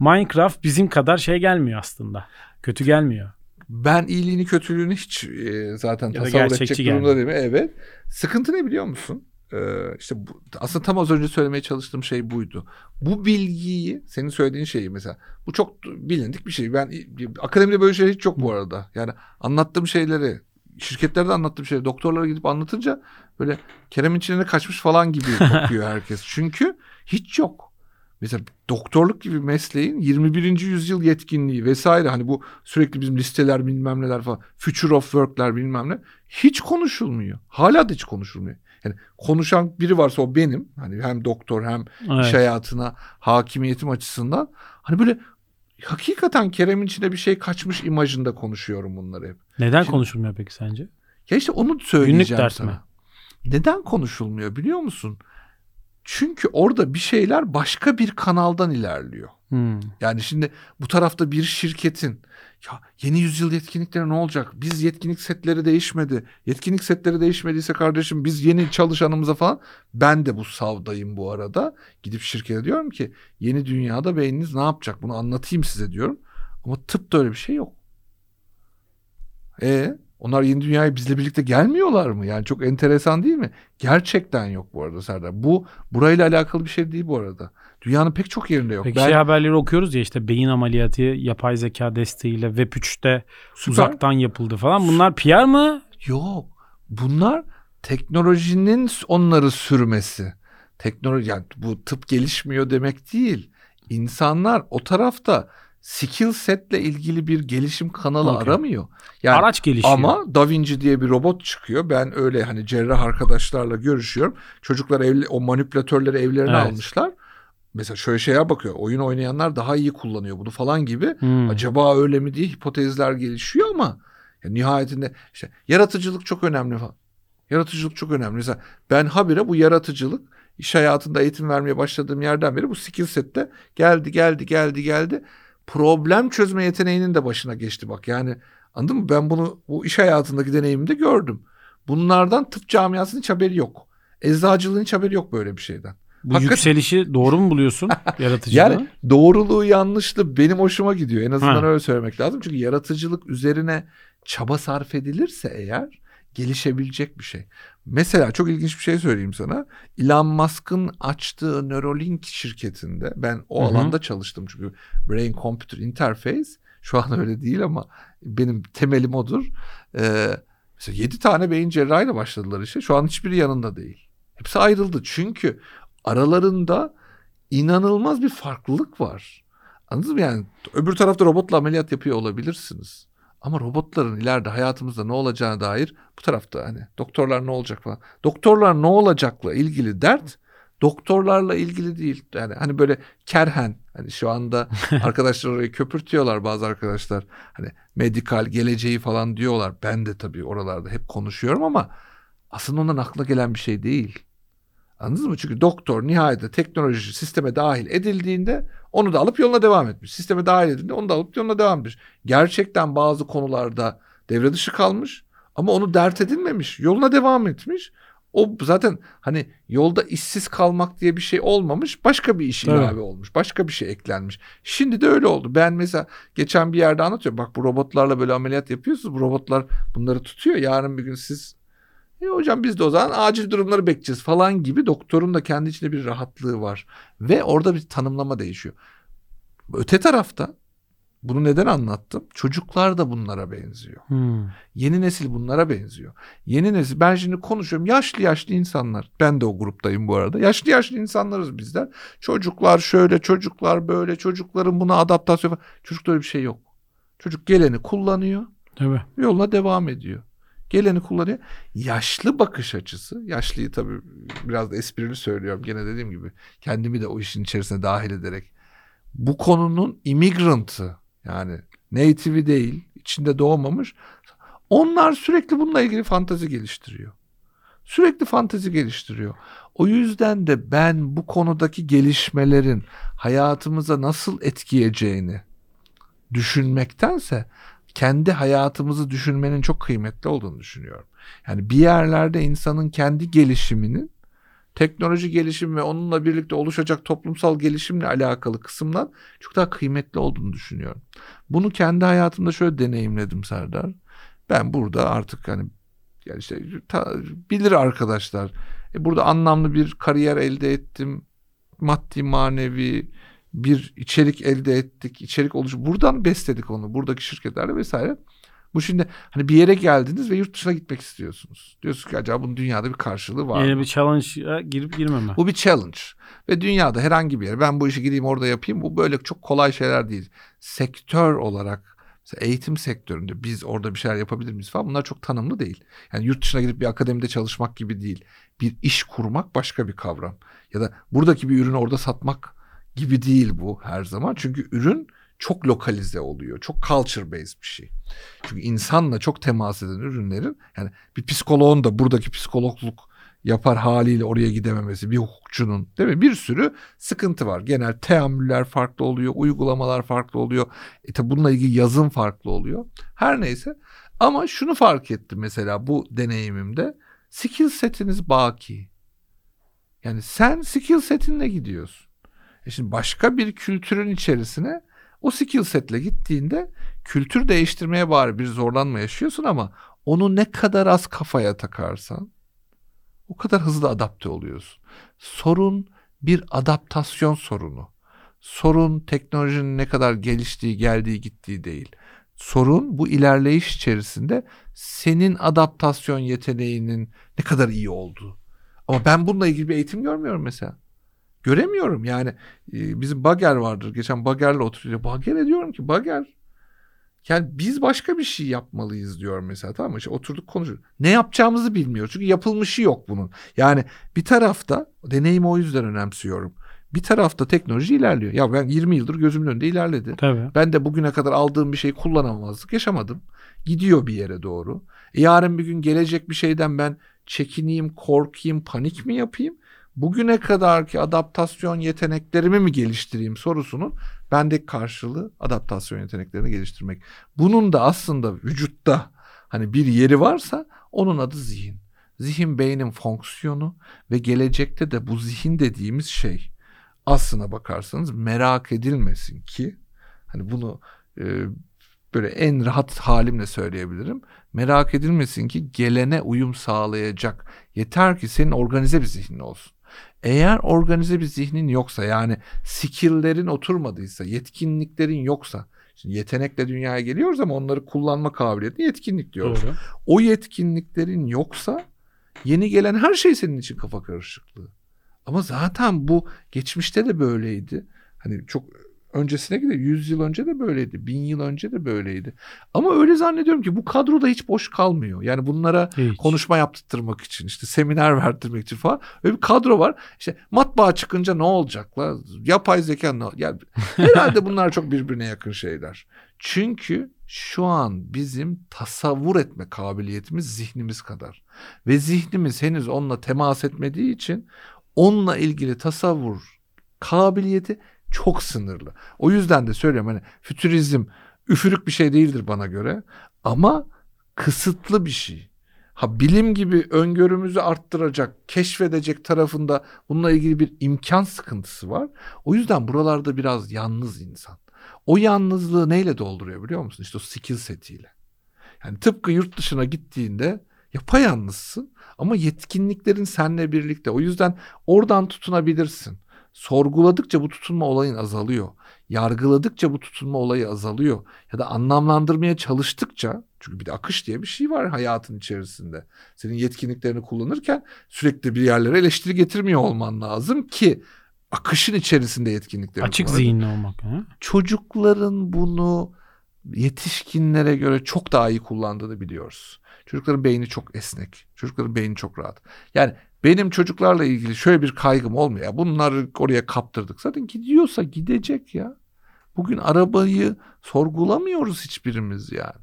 Minecraft bizim kadar şey gelmiyor aslında. Kötü gelmiyor. Ben iyiliğini kötülüğünü hiç e, zaten tasavvur edecek durumda değilim. Evet. Sıkıntı ne biliyor musun? Ee, işte bu, aslında tam az önce söylemeye çalıştığım şey buydu. Bu bilgiyi senin söylediğin şeyi mesela bu çok bilindik bir şey. Ben akademide böyle şeyler hiç yok bu arada. Yani anlattığım şeyleri şirketlerde anlattığım şeyleri doktorlara gidip anlatınca böyle Kerem'in içine kaçmış falan gibi bakıyor herkes. Çünkü hiç yok. Mesela doktorluk gibi mesleğin 21. yüzyıl yetkinliği vesaire hani bu sürekli bizim listeler bilmem neler falan future of work'ler bilmem ne hiç konuşulmuyor. Hala da hiç konuşulmuyor. Yani konuşan biri varsa o benim. Hani hem doktor hem evet. iş hayatına hakimiyetim açısından. Hani böyle hakikaten Kerem'in içinde bir şey kaçmış imajında konuşuyorum bunları hep. Neden Şimdi, konuşulmuyor peki sence? Ya işte onu söyleyeceğim Günlük ders sana. mi? Neden konuşulmuyor biliyor musun? Çünkü orada bir şeyler başka bir kanaldan ilerliyor. Hmm. Yani şimdi bu tarafta bir şirketin ya yeni yüzyıl yetkinlikleri ne olacak? Biz yetkinlik setleri değişmedi. Yetkinlik setleri değişmediyse kardeşim biz yeni çalışanımıza falan ben de bu savdayım bu arada. Gidip şirkete diyorum ki yeni dünyada beyniniz ne yapacak? Bunu anlatayım size diyorum. Ama tıpta öyle bir şey yok. E onlar yeni dünyaya bizle birlikte gelmiyorlar mı? Yani çok enteresan değil mi? Gerçekten yok bu arada Serdar. Bu burayla alakalı bir şey değil bu arada. Dünyanın pek çok yerinde yok. Peki ben... şey haberleri okuyoruz ya işte beyin ameliyatı yapay zeka desteğiyle Web 3'te Süper. uzaktan yapıldı falan. Bunlar PR mı? Yok. Bunlar teknolojinin onları sürmesi. Teknoloji yani bu tıp gelişmiyor demek değil. İnsanlar o tarafta skill setle ilgili bir gelişim kanalı Okay. aramıyor. Yani Araç gelişiyor. ama Da Vinci diye bir robot çıkıyor. Ben öyle hani cerrah arkadaşlarla görüşüyorum. Çocuklar evli, o manipülatörleri evlerine Evet. almışlar. Mesela şöyle şeye bakıyor. Oyun oynayanlar daha iyi kullanıyor bunu falan gibi. Hmm. Acaba öyle mi diye hipotezler gelişiyor ama ya nihayetinde işte yaratıcılık çok önemli falan. Yaratıcılık çok önemli. Mesela ben habire bu yaratıcılık iş hayatında eğitim vermeye başladığım yerden beri bu skill sette geldi geldi geldi geldi. Problem çözme yeteneğinin de başına geçti bak. Yani anladın mı? Ben bunu bu iş hayatındaki deneyimimde gördüm. Bunlardan tıp camiasının hiç haberi yok. Eczacılığın hiç haberi yok böyle bir şeyden. Bu Hakikaten- yükselişi doğru mu buluyorsun yaratıcılığı? Yani doğruluğu yanlışlığı benim hoşuma gidiyor. En azından Ha. öyle söylemek lazım. Çünkü yaratıcılık üzerine çaba sarf edilirse eğer gelişebilecek bir şey. Mesela çok ilginç bir şey söyleyeyim sana. Elon Musk'ın açtığı Neuralink şirketinde ben o Hı hı. alanda çalıştım çünkü Brain Computer Interface şu an öyle değil ama benim temelim odur. Ee, mesela 7 tane beyin cerrahıyla başladılar işe. Şu an hiçbiri yanında değil. Hepsi ayrıldı. Çünkü aralarında inanılmaz bir farklılık var. Anladınız mı yani? Öbür tarafta robotla ameliyat yapıyor olabilirsiniz. Ama robotların ileride hayatımızda ne olacağına dair bu tarafta hani doktorlar ne olacak falan. Doktorlar ne olacakla ilgili dert doktorlarla ilgili değil. Yani hani böyle kerhen hani şu anda arkadaşlar orayı köpürtüyorlar bazı arkadaşlar. Hani medikal geleceği falan diyorlar. Ben de tabii oralarda hep konuşuyorum ama aslında ondan akla gelen bir şey değil. Anladınız mı? Çünkü doktor nihayetinde teknoloji sisteme dahil edildiğinde onu da alıp yoluna devam etmiş. Sisteme dahil edildiğinde onu da alıp yoluna devam etmiş. Gerçekten bazı konularda devre dışı kalmış ama onu dert edilmemiş. Yoluna devam etmiş. O zaten hani yolda işsiz kalmak diye bir şey olmamış. Başka bir iş Tabii. ilave olmuş. Başka bir şey eklenmiş. Şimdi de öyle oldu. Ben mesela geçen bir yerde anlatıyorum. Bak bu robotlarla böyle ameliyat yapıyorsunuz. Bu robotlar bunları tutuyor. Yarın bir gün siz e hocam biz de o zaman acil durumları bekleyeceğiz falan gibi doktorun da kendi içinde bir rahatlığı var. Ve orada bir tanımlama değişiyor. Öte tarafta bunu neden anlattım? Çocuklar da bunlara benziyor. Hmm. Yeni nesil bunlara benziyor. Yeni nesil ben şimdi konuşuyorum yaşlı yaşlı insanlar. Ben de o gruptayım bu arada. Yaşlı yaşlı insanlarız bizler. Çocuklar şöyle çocuklar böyle çocukların buna adaptasyon falan. Çocukta öyle bir şey yok. Çocuk geleni kullanıyor Tabii. yoluna devam ediyor. Geleni kullanıyor. Yaşlı bakış açısı. Yaşlıyı tabii biraz da esprili söylüyorum. Gene dediğim gibi kendimi de o işin içerisine dahil ederek. Bu konunun immigrantı yani native'i değil, içinde doğmamış. Onlar sürekli bununla ilgili fantazi geliştiriyor. Sürekli fantazi geliştiriyor. O yüzden de ben bu konudaki gelişmelerin hayatımıza nasıl etkileyeceğini düşünmektense kendi hayatımızı düşünmenin çok kıymetli olduğunu düşünüyorum. Yani bir yerlerde insanın kendi gelişiminin teknoloji gelişimi ve onunla birlikte oluşacak toplumsal gelişimle alakalı kısımlar çok daha kıymetli olduğunu düşünüyorum. Bunu kendi hayatımda şöyle deneyimledim Serdar. Ben burada artık hani yani işte ta- bilir arkadaşlar. E, burada anlamlı bir kariyer elde ettim. Maddi manevi bir içerik elde ettik. içerik oluş buradan besledik onu. Buradaki şirketlerle vesaire. Bu şimdi hani bir yere geldiniz ve yurt dışına gitmek istiyorsunuz. Diyorsunuz ki acaba bunun dünyada bir karşılığı var Yeni mı? bir challenge'a girip girmeme. Bu bir challenge. Ve dünyada herhangi bir yere ben bu işi gideyim orada yapayım. Bu böyle çok kolay şeyler değil. Sektör olarak mesela eğitim sektöründe biz orada bir şeyler yapabilir miyiz falan bunlar çok tanımlı değil. Yani yurt dışına gidip bir akademide çalışmak gibi değil. Bir iş kurmak başka bir kavram. Ya da buradaki bir ürünü orada satmak gibi değil bu her zaman. Çünkü ürün çok lokalize oluyor. Çok culture based bir şey. Çünkü insanla çok temas eden ürünlerin yani bir psikoloğun da buradaki psikologluk yapar haliyle oraya gidememesi bir hukukçunun değil mi? Bir sürü sıkıntı var. Genel teamüller farklı oluyor, uygulamalar farklı oluyor. E tabi bununla ilgili yazım farklı oluyor. Her neyse ama şunu fark ettim mesela bu deneyimimde. Skill setiniz baki. Yani sen skill setinle gidiyorsun. E şimdi başka bir kültürün içerisine o skill setle gittiğinde kültür değiştirmeye bari bir zorlanma yaşıyorsun ama onu ne kadar az kafaya takarsan o kadar hızlı adapte oluyorsun. Sorun bir adaptasyon sorunu. Sorun teknolojinin ne kadar geliştiği, geldiği, gittiği değil. Sorun bu ilerleyiş içerisinde senin adaptasyon yeteneğinin ne kadar iyi olduğu. Ama ben bununla ilgili bir eğitim görmüyorum mesela. Göremiyorum yani e, bizim Bager vardır geçen Bager'le oturuyor Bager'e diyorum ki Bager yani biz başka bir şey yapmalıyız diyor mesela tamam mı? İşte oturduk konuşuyoruz. Ne yapacağımızı bilmiyor. Çünkü yapılmışı yok bunun. Yani bir tarafta deneyimi o yüzden önemsiyorum. Bir tarafta teknoloji ilerliyor. Ya ben 20 yıldır gözümün önünde ilerledi. Tabii. Ben de bugüne kadar aldığım bir şeyi kullanamazlık yaşamadım. Gidiyor bir yere doğru. E yarın bir gün gelecek bir şeyden ben çekineyim, korkayım, panik mi yapayım? Bugüne kadarki adaptasyon yeteneklerimi mi geliştireyim sorusunun bendeki karşılığı adaptasyon yeteneklerini geliştirmek. Bunun da aslında vücutta hani bir yeri varsa onun adı zihin. Zihin beynin fonksiyonu ve gelecekte de bu zihin dediğimiz şey aslına bakarsanız merak edilmesin ki hani bunu e, böyle en rahat halimle söyleyebilirim. Merak edilmesin ki gelene uyum sağlayacak. Yeter ki senin organize bir zihnin olsun. Eğer organize bir zihnin yoksa yani skill'lerin oturmadıysa, yetkinliklerin yoksa Şimdi yetenekle dünyaya geliyoruz ama onları kullanma kabiliyeti yetkinlik diyoruz. Doğru. O yetkinliklerin yoksa yeni gelen her şey senin için kafa karışıklığı. Ama zaten bu geçmişte de böyleydi. Hani çok öncesine gidiyor. 100 yıl önce de böyleydi. 1000 yıl önce de böyleydi. Ama öyle zannediyorum ki bu kadroda hiç boş kalmıyor. Yani bunlara Hiç. konuşma yaptırmak için işte seminer verdirmek için falan öyle bir kadro var. İşte matbaa çıkınca ne olacak la? Yapay zeka ne? Yani herhalde bunlar çok birbirine yakın şeyler. Çünkü şu an bizim tasavvur etme kabiliyetimiz zihnimiz kadar. Ve zihnimiz henüz onunla temas etmediği için onunla ilgili tasavvur kabiliyeti çok sınırlı. O yüzden de söylüyorum hani fütürizm üfürük bir şey değildir bana göre ama kısıtlı bir şey. Ha bilim gibi öngörümüzü arttıracak, keşfedecek tarafında bununla ilgili bir imkan sıkıntısı var. O yüzden buralarda biraz yalnız insan. O yalnızlığı neyle dolduruyor biliyor musun? İşte o skill setiyle. Yani tıpkı yurt dışına gittiğinde yapayalnızsın ama yetkinliklerin seninle birlikte. O yüzden oradan tutunabilirsin. Sorguladıkça bu tutunma olayın azalıyor. Yargıladıkça bu tutunma olayı azalıyor. Ya da anlamlandırmaya çalıştıkça çünkü bir de akış diye bir şey var hayatın içerisinde. Senin yetkinliklerini kullanırken sürekli bir yerlere eleştiri getirmiyor olman lazım ki akışın içerisinde yetkinliklerini Açık kullan- zihinli olmak. Ha? Çocukların bunu yetişkinlere göre çok daha iyi kullandığını biliyoruz. Çocukların beyni çok esnek. Çocukların beyni çok rahat. Yani benim çocuklarla ilgili şöyle bir kaygım olmuyor. Bunları oraya kaptırdık. Zaten gidiyorsa gidecek ya. Bugün arabayı sorgulamıyoruz hiçbirimiz yani.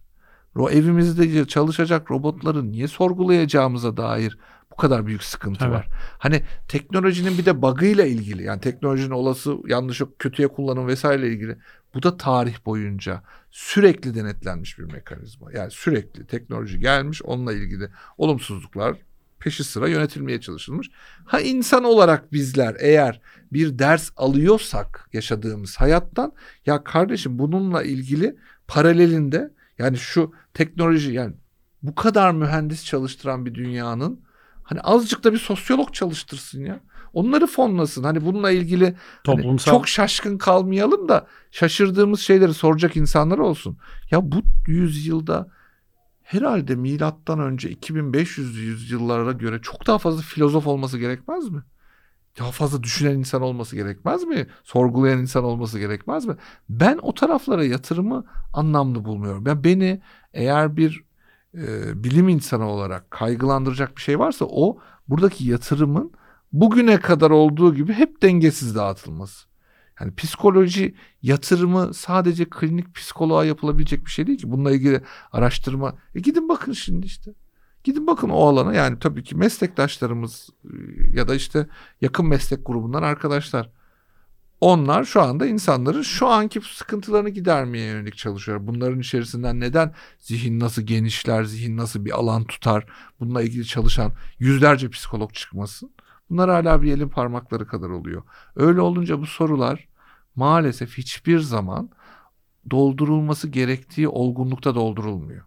O evimizde çalışacak robotları niye sorgulayacağımıza dair bu kadar büyük sıkıntı Evet. var. Hani teknolojinin bir de bug'ıyla ilgili yani teknolojinin olası yanlış kötüye kullanım vesaire ilgili bu da tarih boyunca sürekli denetlenmiş bir mekanizma. Yani sürekli teknoloji gelmiş onunla ilgili olumsuzluklar peşi sıra yönetilmeye çalışılmış. Ha insan olarak bizler eğer bir ders alıyorsak yaşadığımız hayattan ya kardeşim bununla ilgili paralelinde yani şu teknoloji yani bu kadar mühendis çalıştıran bir dünyanın hani azıcık da bir sosyolog çalıştırsın ya. Onları fonlasın. Hani bununla ilgili hani Toplumsal çok şaşkın kalmayalım da şaşırdığımız şeyleri soracak insanlar olsun. Ya bu yüzyılda herhalde milattan önce 2500 yüzyıllara göre çok daha fazla filozof olması gerekmez mi? Daha fazla düşünen insan olması gerekmez mi? Sorgulayan insan olması gerekmez mi? Ben o taraflara yatırımı anlamlı bulmuyorum. Ben beni eğer bir e, bilim insanı olarak kaygılandıracak bir şey varsa o buradaki yatırımın bugüne kadar olduğu gibi hep dengesiz dağıtılması. Yani psikoloji yatırımı sadece klinik psikoloğa yapılabilecek bir şey değil ki. Bununla ilgili araştırma. E gidin bakın şimdi işte. Gidin bakın o alana yani tabii ki meslektaşlarımız e, ya da işte yakın meslek grubundan arkadaşlar. Onlar şu anda insanların şu anki sıkıntılarını gidermeye yönelik çalışıyor. Bunların içerisinden neden zihin nasıl genişler, zihin nasıl bir alan tutar, bununla ilgili çalışan yüzlerce psikolog çıkmasın. Bunlar hala bir elin parmakları kadar oluyor. Öyle olunca bu sorular maalesef hiçbir zaman doldurulması gerektiği olgunlukta doldurulmuyor.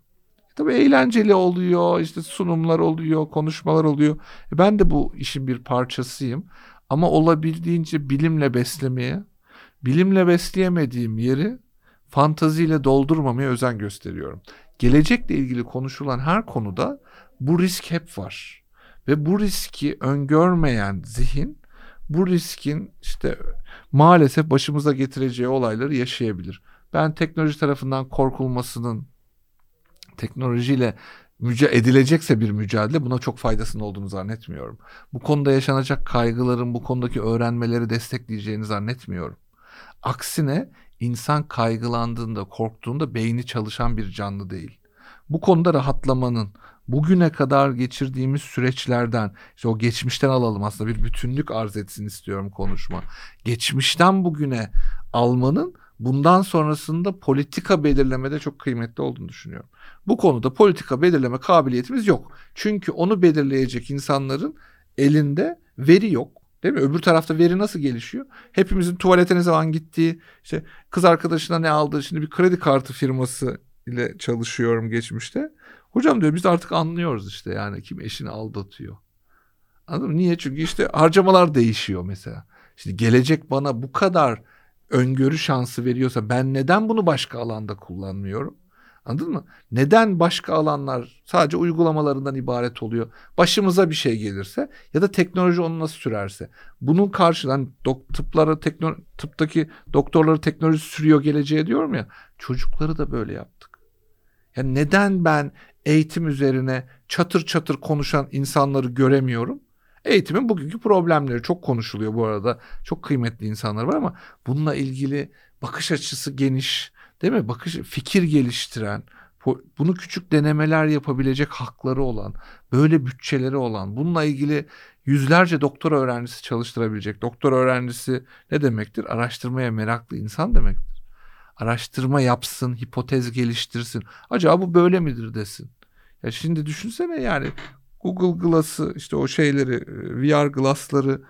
Tabii eğlenceli oluyor, işte sunumlar oluyor, konuşmalar oluyor. E ben de bu işin bir parçasıyım. Ama olabildiğince bilimle beslemeye, bilimle besleyemediğim yeri fantaziyle doldurmamaya özen gösteriyorum. Gelecekle ilgili konuşulan her konuda bu risk hep var. Ve bu riski öngörmeyen zihin bu riskin işte maalesef başımıza getireceği olayları yaşayabilir. Ben teknoloji tarafından korkulmasının teknolojiyle müca edilecekse bir mücadele buna çok faydasının olduğunu zannetmiyorum. Bu konuda yaşanacak kaygıların bu konudaki öğrenmeleri destekleyeceğini zannetmiyorum. Aksine insan kaygılandığında, korktuğunda beyni çalışan bir canlı değil. Bu konuda rahatlamanın, bugüne kadar geçirdiğimiz süreçlerden, işte o geçmişten alalım aslında bir bütünlük arz etsin istiyorum konuşma. Geçmişten bugüne almanın bundan sonrasında politika belirlemede çok kıymetli olduğunu düşünüyorum. Bu konuda politika belirleme kabiliyetimiz yok. Çünkü onu belirleyecek insanların elinde veri yok. Değil mi? Öbür tarafta veri nasıl gelişiyor? Hepimizin tuvalete ne zaman gittiği, işte kız arkadaşına ne aldığı, şimdi bir kredi kartı firması ile çalışıyorum geçmişte. Hocam diyor biz artık anlıyoruz işte yani kim eşini aldatıyor. Anladın mı? Niye? Çünkü işte harcamalar değişiyor mesela. Şimdi gelecek bana bu kadar öngörü şansı veriyorsa ben neden bunu başka alanda kullanmıyorum? Anladın mı? Neden başka alanlar sadece uygulamalarından ibaret oluyor? Başımıza bir şey gelirse ya da teknoloji onu nasıl sürerse. Bunun karşılan dok tıpları tekno tıptaki doktorları teknoloji sürüyor geleceğe diyorum ya. Çocukları da böyle yaptık. Yani neden ben eğitim üzerine çatır çatır konuşan insanları göremiyorum? Eğitimin bugünkü problemleri çok konuşuluyor bu arada. Çok kıymetli insanlar var ama bununla ilgili bakış açısı geniş, değil mi? Bakış fikir geliştiren, bunu küçük denemeler yapabilecek hakları olan, böyle bütçeleri olan, bununla ilgili yüzlerce doktor öğrencisi çalıştırabilecek. Doktor öğrencisi ne demektir? Araştırmaya meraklı insan demektir. Araştırma yapsın, hipotez geliştirsin. Acaba bu böyle midir desin. Ya şimdi düşünsene yani Google Glass'ı işte o şeyleri VR Glass'ları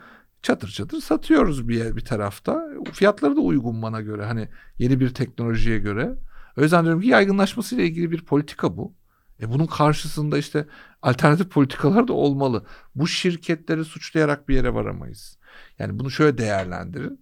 çatır çatır satıyoruz bir yer, bir tarafta. Fiyatları da uygun bana göre hani yeni bir teknolojiye göre. O yüzden diyorum ki yaygınlaşmasıyla ilgili bir politika bu. E bunun karşısında işte alternatif politikalar da olmalı. Bu şirketleri suçlayarak bir yere varamayız. Yani bunu şöyle değerlendirin.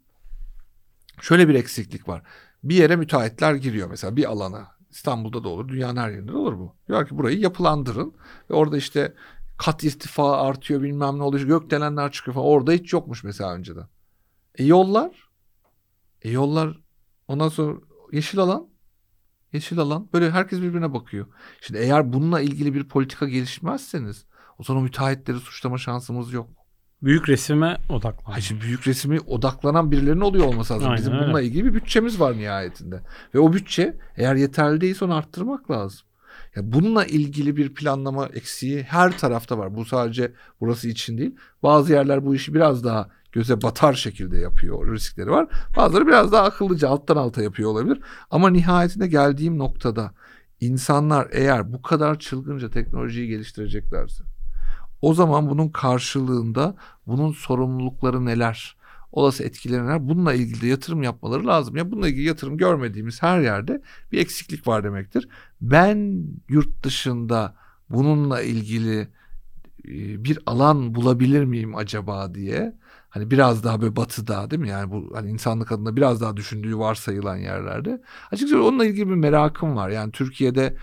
Şöyle bir eksiklik var. Bir yere müteahhitler giriyor mesela bir alana. İstanbul'da da olur, dünyanın her yerinde de olur bu. Diyor ki burayı yapılandırın ve orada işte kat irtifa artıyor bilmem ne oluyor. Gökdelenler çıkıyor falan. Orada hiç yokmuş mesela önceden. E yollar? E yollar ondan sonra yeşil alan? Yeşil alan. Böyle herkes birbirine bakıyor. Şimdi eğer bununla ilgili bir politika gelişmezseniz o zaman müteahhitleri suçlama şansımız yok. Büyük resime odaklan. Hayır şimdi büyük resmi odaklanan birilerinin oluyor olması lazım. Aynen, Bizim bununla öyle. ilgili bir bütçemiz var nihayetinde. Ve o bütçe eğer yeterli değilse onu arttırmak lazım. Ya bununla ilgili bir planlama eksiği her tarafta var. Bu sadece burası için değil. Bazı yerler bu işi biraz daha göze batar şekilde yapıyor. Riskleri var. Bazıları biraz daha akıllıca alttan alta yapıyor olabilir. Ama nihayetinde geldiğim noktada insanlar eğer bu kadar çılgınca teknolojiyi geliştireceklerse o zaman bunun karşılığında bunun sorumlulukları neler? olası etkileri neler? Bununla ilgili de yatırım yapmaları lazım. Ya bununla ilgili yatırım görmediğimiz her yerde bir eksiklik var demektir. Ben yurt dışında bununla ilgili e, bir alan bulabilir miyim acaba diye hani biraz daha böyle batıda değil mi yani bu hani insanlık adına biraz daha düşündüğü varsayılan yerlerde açıkçası onunla ilgili bir merakım var yani Türkiye'de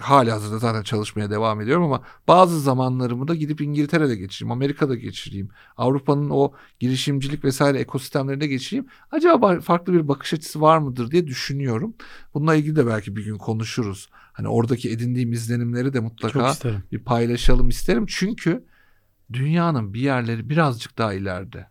hali hazırda zaten çalışmaya devam ediyorum ama bazı zamanlarımı da gidip İngiltere'de geçireyim, Amerika'da geçireyim, Avrupa'nın o girişimcilik vesaire ekosistemlerinde geçireyim. Acaba farklı bir bakış açısı var mıdır diye düşünüyorum. Bununla ilgili de belki bir gün konuşuruz. Hani oradaki edindiğim izlenimleri de mutlaka bir paylaşalım isterim. Çünkü dünyanın bir yerleri birazcık daha ileride.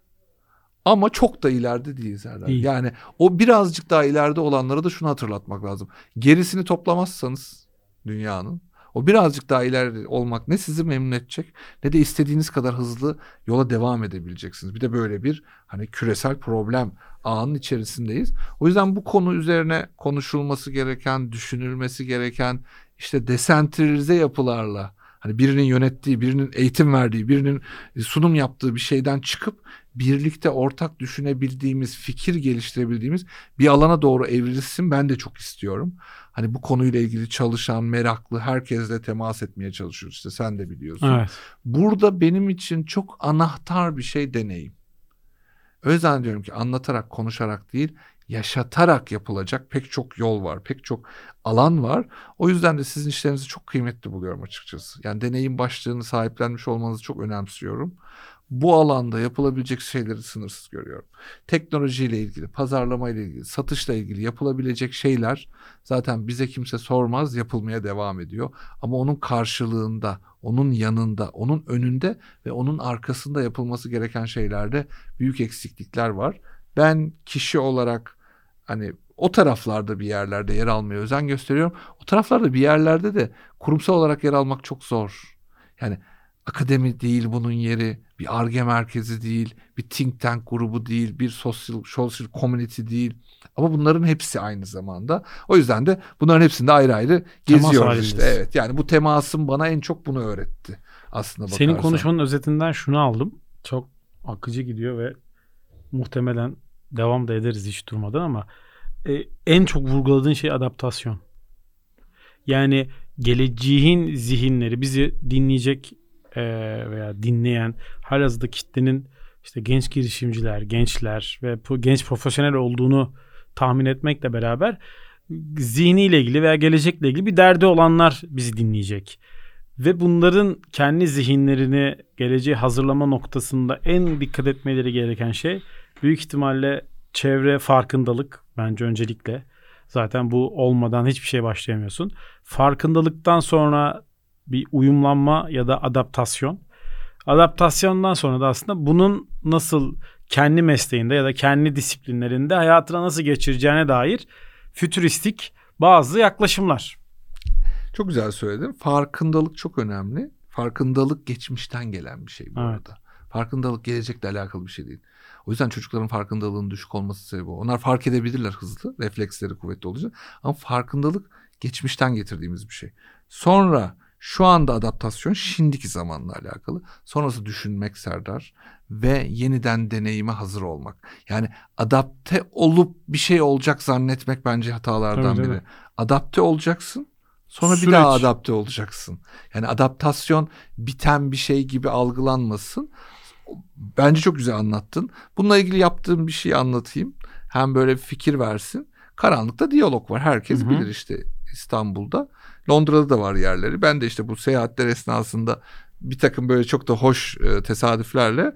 Ama çok da ileride değiliz herhalde. Değil. Yani o birazcık daha ileride olanlara da şunu hatırlatmak lazım. Gerisini toplamazsanız dünyanın. O birazcık daha ileri olmak ne sizi memnun edecek ne de istediğiniz kadar hızlı yola devam edebileceksiniz. Bir de böyle bir hani küresel problem ağının içerisindeyiz. O yüzden bu konu üzerine konuşulması gereken, düşünülmesi gereken işte desentralize yapılarla hani birinin yönettiği, birinin eğitim verdiği, birinin sunum yaptığı bir şeyden çıkıp birlikte ortak düşünebildiğimiz, fikir geliştirebildiğimiz bir alana doğru evrilsin ben de çok istiyorum. Hani bu konuyla ilgili çalışan, meraklı, herkesle temas etmeye çalışıyoruz. İşte sen de biliyorsun. Evet. Burada benim için çok anahtar bir şey deneyim. O yüzden diyorum ki anlatarak, konuşarak değil, yaşatarak yapılacak pek çok yol var, pek çok alan var. O yüzden de sizin işlerinizi çok kıymetli buluyorum açıkçası. Yani deneyim başlığını sahiplenmiş olmanızı çok önemsiyorum. Bu alanda yapılabilecek şeyleri sınırsız görüyorum. Teknolojiyle ilgili, pazarlama ile ilgili, satışla ilgili yapılabilecek şeyler zaten bize kimse sormaz, yapılmaya devam ediyor. Ama onun karşılığında, onun yanında, onun önünde ve onun arkasında yapılması gereken şeylerde büyük eksiklikler var. Ben kişi olarak hani o taraflarda bir yerlerde yer almaya özen gösteriyorum. O taraflarda bir yerlerde de kurumsal olarak yer almak çok zor. Yani akademi değil bunun yeri, bir ARGE merkezi değil, bir think tank grubu değil, bir sosyal, social community değil. Ama bunların hepsi aynı zamanda. O yüzden de bunların hepsinde ayrı ayrı geziyoruz işte. Evet yani bu temasım bana en çok bunu öğretti aslında bakarsan. Senin konuşmanın özetinden şunu aldım. Çok akıcı gidiyor ve muhtemelen devam da ederiz hiç durmadan ama e, en çok vurguladığın şey adaptasyon. Yani geleceğin zihinleri bizi dinleyecek e, veya dinleyen halihazırda kitlenin işte genç girişimciler, gençler ve genç profesyonel olduğunu tahmin etmekle beraber zihniyle ilgili veya gelecekle ilgili bir derdi olanlar bizi dinleyecek. Ve bunların kendi zihinlerini geleceğe hazırlama noktasında en dikkat etmeleri gereken şey büyük ihtimalle çevre farkındalık bence öncelikle. Zaten bu olmadan hiçbir şey başlayamıyorsun. Farkındalıktan sonra bir uyumlanma ya da adaptasyon. Adaptasyondan sonra da aslında bunun nasıl kendi mesleğinde ya da kendi disiplinlerinde hayatına nasıl geçireceğine dair fütüristik bazı yaklaşımlar. Çok güzel söyledin. Farkındalık çok önemli. Farkındalık geçmişten gelen bir şey bu evet. arada. Farkındalık gelecekle alakalı bir şey değil. O yüzden çocukların farkındalığının düşük olması sebebi. Onlar fark edebilirler hızlı, refleksleri kuvvetli olacak. Ama farkındalık geçmişten getirdiğimiz bir şey. Sonra şu anda adaptasyon şimdiki zamanla alakalı. Sonrası düşünmek Serdar ve yeniden deneyime hazır olmak. Yani adapte olup bir şey olacak zannetmek bence hatalardan Tabii, biri. Adapte olacaksın. Sonra Süreç. bir daha adapte olacaksın. Yani adaptasyon biten bir şey gibi algılanmasın. Bence çok güzel anlattın. Bununla ilgili yaptığım bir şeyi anlatayım. Hem böyle bir fikir versin. Karanlıkta diyalog var. Herkes Hı-hı. bilir işte İstanbul'da. Londra'da da var yerleri. Ben de işte bu seyahatler esnasında bir takım böyle çok da hoş e, tesadüflerle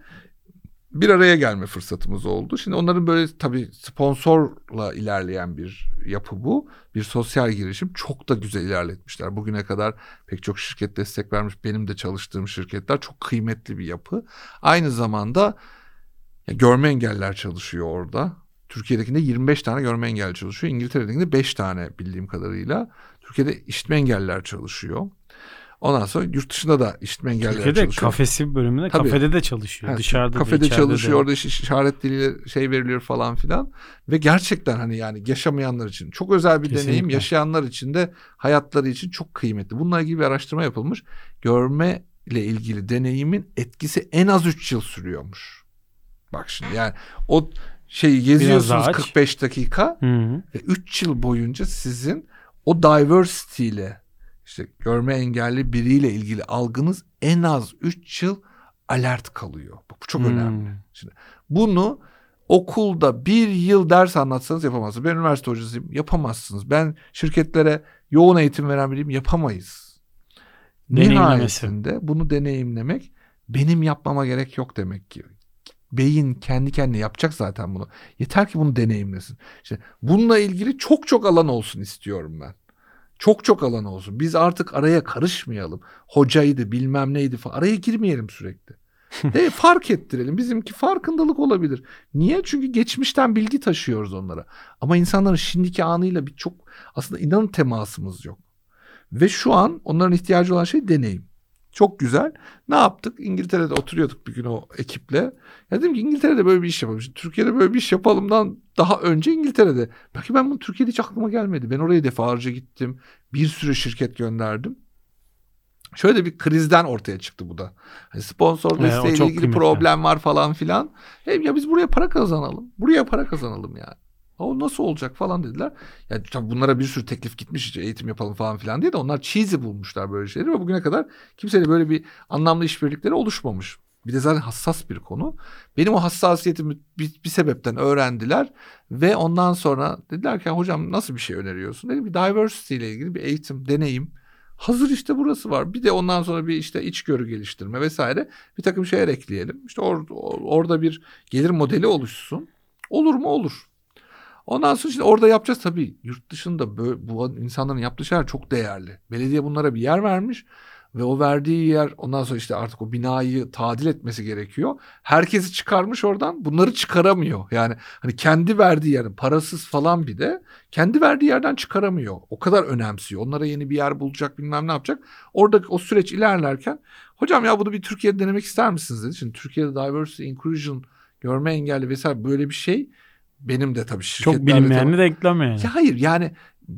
bir araya gelme fırsatımız oldu. Şimdi onların böyle tabii sponsorla ilerleyen bir yapı bu. Bir sosyal girişim. Çok da güzel ilerletmişler. Bugüne kadar pek çok şirket destek vermiş. Benim de çalıştığım şirketler çok kıymetli bir yapı. Aynı zamanda ya, görme engeller çalışıyor orada. Türkiye'dekinde 25 tane görme engelli çalışıyor. İngiltere'dekinde 5 tane bildiğim kadarıyla. Türkiye'de işitme engeller çalışıyor. Ondan sonra yurt dışında da işitme engelliler Türkiye'de çalışıyor. kafesi bölümünde Tabii. kafede de çalışıyor. Ha, Dışarıda kafede da, çalışıyor. De. Orada işaret diliyle şey veriliyor falan filan. Ve gerçekten hani yani yaşamayanlar için çok özel bir Kesinlikle. deneyim. Yaşayanlar için de hayatları için çok kıymetli. Bununla ilgili bir araştırma yapılmış. Görme ile ilgili deneyimin etkisi en az 3 yıl sürüyormuş. Bak şimdi yani o şeyi geziyorsunuz 45 dakika hı hı. ve 3 yıl boyunca sizin o diversity ile işte görme engelli biriyle ilgili algınız en az 3 yıl alert kalıyor. Bu çok hmm. önemli. Şimdi bunu okulda bir yıl ders anlatsanız yapamazsınız. Ben üniversite hocasıyım yapamazsınız. Ben şirketlere yoğun eğitim veren biriyim yapamayız. Nihayetinde bunu deneyimlemek benim yapmama gerek yok demek ki. Beyin kendi kendine yapacak zaten bunu. Yeter ki bunu deneyimlesin. İşte bununla ilgili çok çok alan olsun istiyorum ben. Çok çok alan olsun. Biz artık araya karışmayalım. Hocaydı bilmem neydi falan. Araya girmeyelim sürekli. De fark ettirelim. Bizimki farkındalık olabilir. Niye? Çünkü geçmişten bilgi taşıyoruz onlara. Ama insanların şimdiki anıyla bir çok aslında inanın temasımız yok. Ve şu an onların ihtiyacı olan şey deneyim. Çok güzel. Ne yaptık? İngiltere'de oturuyorduk bir gün o ekiple. Ya dedim ki İngiltere'de böyle bir iş yapalım. Şimdi Türkiye'de böyle bir iş yapalımdan daha önce İngiltere'de. Belki ben bunu Türkiye'de hiç aklıma gelmedi. Ben oraya defalarca gittim. Bir sürü şirket gönderdim. Şöyle bir krizden ortaya çıktı bu da. Hani sponsor desteğiyle ilgili kıymetli. problem var falan filan. Hem ya biz buraya para kazanalım. Buraya para kazanalım yani. O nasıl olacak falan dediler. Yani tabii bunlara bir sürü teklif gitmiş işte eğitim yapalım falan filan diye de onlar cheesy bulmuşlar böyle şeyleri ve bugüne kadar kimseyle böyle bir anlamlı işbirlikleri oluşmamış. Bir de zaten hassas bir konu. Benim o hassasiyetimi bir, bir sebepten öğrendiler ve ondan sonra dediler ki hocam nasıl bir şey öneriyorsun? Dedim bir diversity ile ilgili bir eğitim, deneyim Hazır işte burası var. Bir de ondan sonra bir işte içgörü geliştirme vesaire bir takım şeyler ekleyelim. İşte or, orada bir gelir modeli oluşsun. Olur mu? Olur. Ondan sonra işte orada yapacağız tabii. Yurt dışında böyle, bu insanların yaptığı şeyler çok değerli. Belediye bunlara bir yer vermiş ve o verdiği yer ondan sonra işte artık o binayı tadil etmesi gerekiyor. Herkesi çıkarmış oradan bunları çıkaramıyor. Yani hani kendi verdiği yer parasız falan bir de kendi verdiği yerden çıkaramıyor. O kadar önemsiyor. Onlara yeni bir yer bulacak bilmem ne yapacak. Orada o süreç ilerlerken hocam ya bunu bir Türkiye'de denemek ister misiniz dedi. Şimdi Türkiye'de diversity, inclusion, görme engelli vesaire böyle bir şey benim de tabii şirketlerde... Çok bilinmeyenli de ekleme yani. Ya hayır yani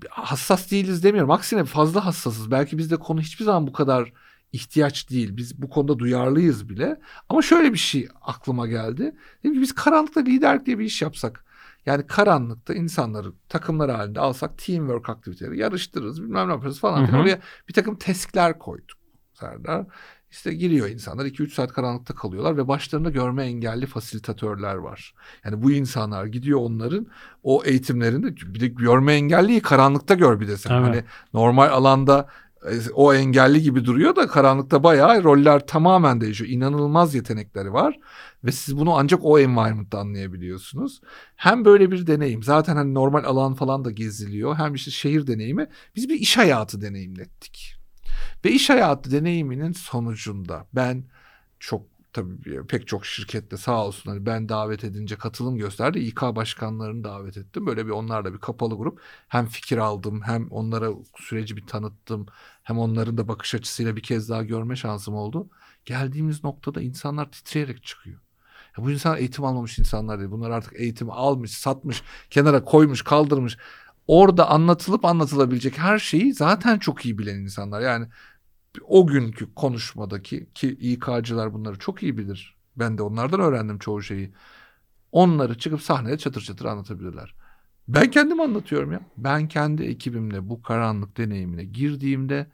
hassas değiliz demiyorum. Aksine fazla hassasız. Belki bizde konu hiçbir zaman bu kadar ihtiyaç değil. Biz bu konuda duyarlıyız bile. Ama şöyle bir şey aklıma geldi. Dedim ki biz karanlıkta liderlik diye bir iş yapsak. Yani karanlıkta insanları takımlar halinde alsak teamwork aktiviteleri yarıştırırız bilmem ne yaparız falan. Hı hı. Oraya bir takım teskler koyduk Serdar. İşte giriyor insanlar 2-3 saat karanlıkta kalıyorlar ve başlarında görme engelli fasilitatörler var. Yani bu insanlar gidiyor onların o eğitimlerinde bir de görme engelliyi karanlıkta gör bir de sen. Evet. Hani normal alanda e, o engelli gibi duruyor da karanlıkta bayağı roller tamamen değişiyor. İnanılmaz yetenekleri var ve siz bunu ancak o environment'ta anlayabiliyorsunuz. Hem böyle bir deneyim zaten hani normal alan falan da geziliyor hem işte şehir deneyimi biz bir iş hayatı deneyimlettik. Ve iş hayatı deneyiminin sonucunda ben çok tabii pek çok şirkette sağ olsun hani ben davet edince katılım gösterdi. İK başkanlarını davet ettim. Böyle bir onlarla bir kapalı grup. Hem fikir aldım hem onlara süreci bir tanıttım. Hem onların da bakış açısıyla bir kez daha görme şansım oldu. Geldiğimiz noktada insanlar titreyerek çıkıyor. Ya bu insan eğitim almamış insanlar değil. Bunlar artık eğitim almış, satmış, kenara koymuş, kaldırmış. Orada anlatılıp anlatılabilecek her şeyi zaten çok iyi bilen insanlar. Yani o günkü konuşmadaki ki İK'cılar bunları çok iyi bilir. Ben de onlardan öğrendim çoğu şeyi. Onları çıkıp sahnede çatır çatır anlatabilirler. Ben kendim anlatıyorum ya. Ben kendi ekibimle bu karanlık deneyimine girdiğimde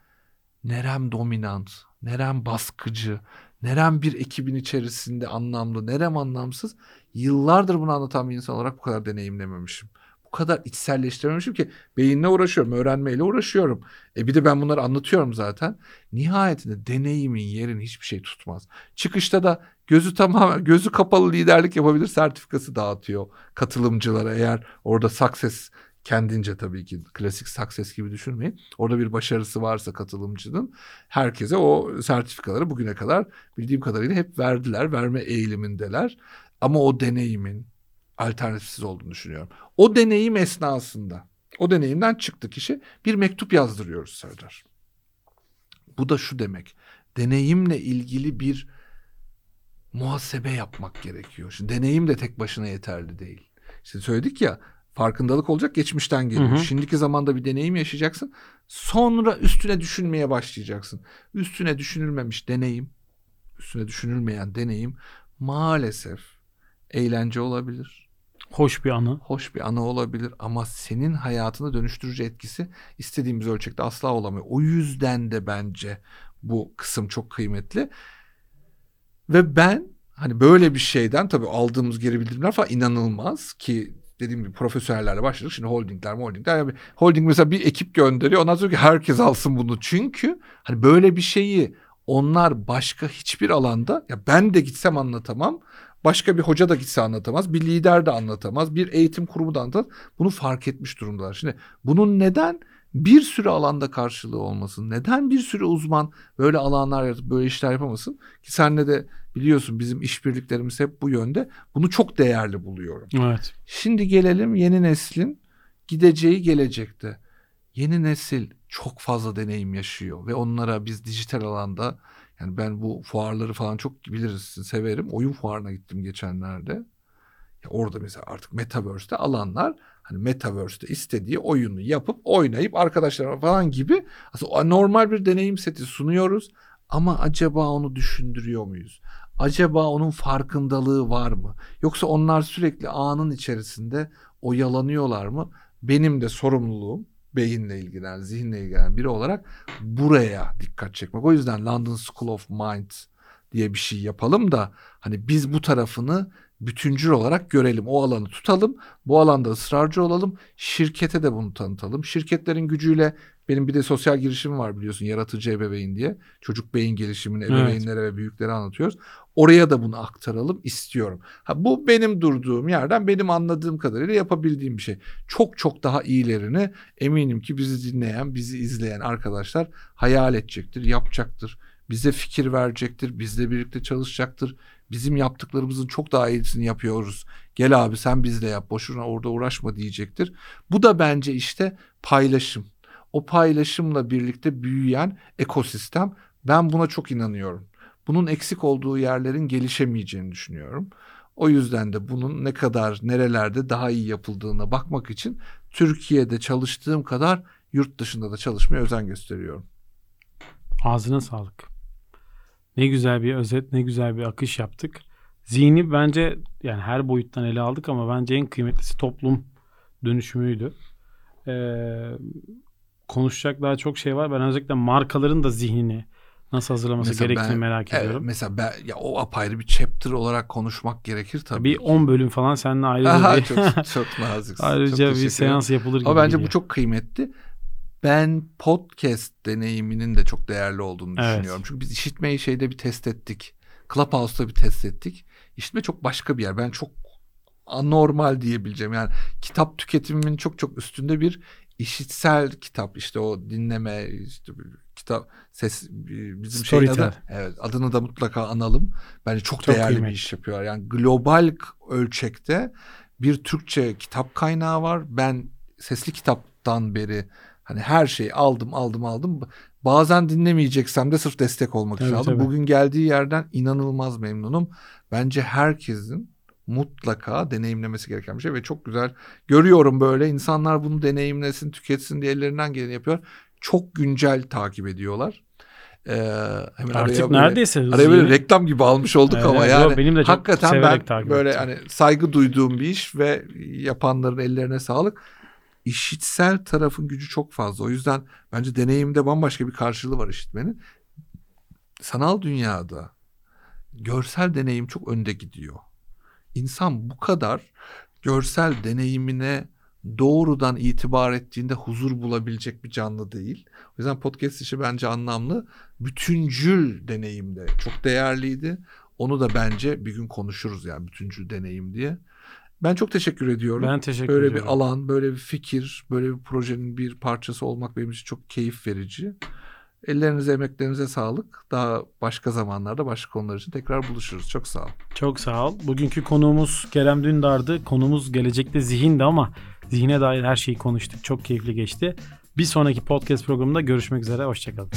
nerem dominant, nerem baskıcı, nerem bir ekibin içerisinde anlamlı, nerem anlamsız. Yıllardır bunu anlatan bir insan olarak bu kadar deneyimlememişim bu kadar içselleştirememişim ki beyinle uğraşıyorum, öğrenmeyle uğraşıyorum. E bir de ben bunları anlatıyorum zaten. Nihayetinde deneyimin yerini hiçbir şey tutmaz. Çıkışta da gözü tamamen gözü kapalı liderlik yapabilir sertifikası dağıtıyor katılımcılara eğer orada success kendince tabii ki klasik success gibi düşünmeyin. Orada bir başarısı varsa katılımcının herkese o sertifikaları bugüne kadar bildiğim kadarıyla hep verdiler. Verme eğilimindeler. Ama o deneyimin, alternatifsiz olduğunu düşünüyorum. O deneyim esnasında, o deneyimden çıktı kişi bir mektup yazdırıyoruz Serdar. Bu da şu demek. Deneyimle ilgili bir muhasebe yapmak gerekiyor. Şimdi deneyim de tek başına yeterli değil. İşte söyledik ya farkındalık olacak geçmişten geliyor. Hı hı. Şimdiki zamanda bir deneyim yaşayacaksın. Sonra üstüne düşünmeye başlayacaksın. Üstüne düşünülmemiş deneyim, üstüne düşünülmeyen deneyim maalesef eğlence olabilir Hoş bir anı. Hoş bir anı olabilir ama senin hayatını dönüştürücü etkisi istediğimiz ölçekte asla olamıyor. O yüzden de bence bu kısım çok kıymetli. Ve ben hani böyle bir şeyden tabii aldığımız geri bildirimler falan inanılmaz ki dediğim gibi profesyonellerle başladık. Şimdi holdingler, holdingler. Yani holding mesela bir ekip gönderiyor. Ondan sonra herkes alsın bunu. Çünkü hani böyle bir şeyi onlar başka hiçbir alanda ya ben de gitsem anlatamam. Başka bir hoca da gitse anlatamaz. Bir lider de anlatamaz. Bir eğitim kurumu da anlatamaz. Bunu fark etmiş durumdalar. Şimdi bunun neden bir sürü alanda karşılığı olmasın? Neden bir sürü uzman böyle alanlar yaratıp böyle işler yapamasın? Ki senle de biliyorsun bizim işbirliklerimiz hep bu yönde. Bunu çok değerli buluyorum. Evet. Şimdi gelelim yeni neslin gideceği gelecekte. Yeni nesil çok fazla deneyim yaşıyor ve onlara biz dijital alanda yani ben bu fuarları falan çok bilirsin severim. Oyun fuarına gittim geçenlerde. Ya orada mesela artık Metaverse'te alanlar hani Metaverse'te istediği oyunu yapıp oynayıp arkadaşlarına falan gibi aslında normal bir deneyim seti sunuyoruz. Ama acaba onu düşündürüyor muyuz? Acaba onun farkındalığı var mı? Yoksa onlar sürekli anın içerisinde oyalanıyorlar mı? Benim de sorumluluğum beyinle ilgilenen, zihinle ilgilenen biri olarak buraya dikkat çekmek. O yüzden London School of Mind diye bir şey yapalım da hani biz bu tarafını bütüncül olarak görelim. O alanı tutalım. Bu alanda ısrarcı olalım. Şirkete de bunu tanıtalım. Şirketlerin gücüyle benim bir de sosyal girişimim var biliyorsun yaratıcı ebeveyn diye. Çocuk beyin gelişimini ebeveynlere evet. ve büyüklere anlatıyoruz. Oraya da bunu aktaralım istiyorum. Ha, bu benim durduğum yerden benim anladığım kadarıyla yapabildiğim bir şey. Çok çok daha iyilerini eminim ki bizi dinleyen, bizi izleyen arkadaşlar hayal edecektir, yapacaktır. Bize fikir verecektir, bizle birlikte çalışacaktır. Bizim yaptıklarımızın çok daha iyisini yapıyoruz. Gel abi sen bizle yap, boşuna orada uğraşma diyecektir. Bu da bence işte paylaşım o paylaşımla birlikte büyüyen ekosistem ben buna çok inanıyorum. Bunun eksik olduğu yerlerin gelişemeyeceğini düşünüyorum. O yüzden de bunun ne kadar nerelerde daha iyi yapıldığına bakmak için Türkiye'de çalıştığım kadar yurt dışında da çalışmaya özen gösteriyorum. Ağzına sağlık. Ne güzel bir özet, ne güzel bir akış yaptık. Zihni bence yani her boyuttan ele aldık ama bence en kıymetlisi toplum dönüşümüydü. Ee, konuşacak daha çok şey var. Ben özellikle markaların da zihnini nasıl hazırlaması mesela gerektiğini ben, merak ediyorum. Evet, mesela ben, ya o apayrı bir chapter olarak konuşmak gerekir tabii. Bir 10 bölüm falan seninle ayrıca Aha, bir, çok, çok naziksin. ayrıca çok bir seans yapılır gibi. Ama bence bu çok kıymetli. Ben podcast deneyiminin de çok değerli olduğunu evet. düşünüyorum. Çünkü biz işitmeyi şeyde bir test ettik. Clubhouse'da bir test ettik. İşitme çok başka bir yer. Ben çok anormal diyebileceğim. Yani kitap tüketimimin çok çok üstünde bir işitsel kitap işte o dinleme işte kitap ses bizim şeyin adı evet adını da mutlaka analım. Bence çok, çok değerli kıymetli. bir iş yapıyorlar. Yani global ölçekte bir Türkçe kitap kaynağı var. Ben sesli kitaptan beri hani her şeyi aldım aldım aldım. Bazen dinlemeyeceksem de sırf destek olmak evet, için aldım. Tabii. Bugün geldiği yerden inanılmaz memnunum. Bence herkesin mutlaka deneyimlemesi gereken bir şey ve çok güzel görüyorum böyle insanlar bunu deneyimlesin tüketsin diye ellerinden geleni yapıyor. Çok güncel takip ediyorlar. Ee, hemen Artık araya neredeyse böyle, araya böyle reklam gibi almış olduk evet, ama yani benim de çok hakikaten ben böyle hani saygı duyduğum bir iş ve yapanların ellerine sağlık. İşitsel tarafın gücü çok fazla. O yüzden bence deneyimde bambaşka bir karşılığı var işitmenin. Sanal dünyada görsel deneyim çok önde gidiyor insan bu kadar görsel deneyimine doğrudan itibar ettiğinde huzur bulabilecek bir canlı değil. O yüzden podcast işi bence anlamlı. Bütüncül deneyimde çok değerliydi. Onu da bence bir gün konuşuruz yani bütüncül deneyim diye. Ben çok teşekkür ediyorum. Ben teşekkür böyle ediyorum. Böyle bir alan, böyle bir fikir, böyle bir projenin bir parçası olmak benim için çok keyif verici. Ellerinize, emeklerinize sağlık. Daha başka zamanlarda başka konular için tekrar buluşuruz. Çok sağ ol. Çok sağ ol. Bugünkü konuğumuz Kerem Dündar'dı. Konumuz gelecekte zihindi ama zihine dair her şeyi konuştuk. Çok keyifli geçti. Bir sonraki podcast programında görüşmek üzere. Hoşçakalın.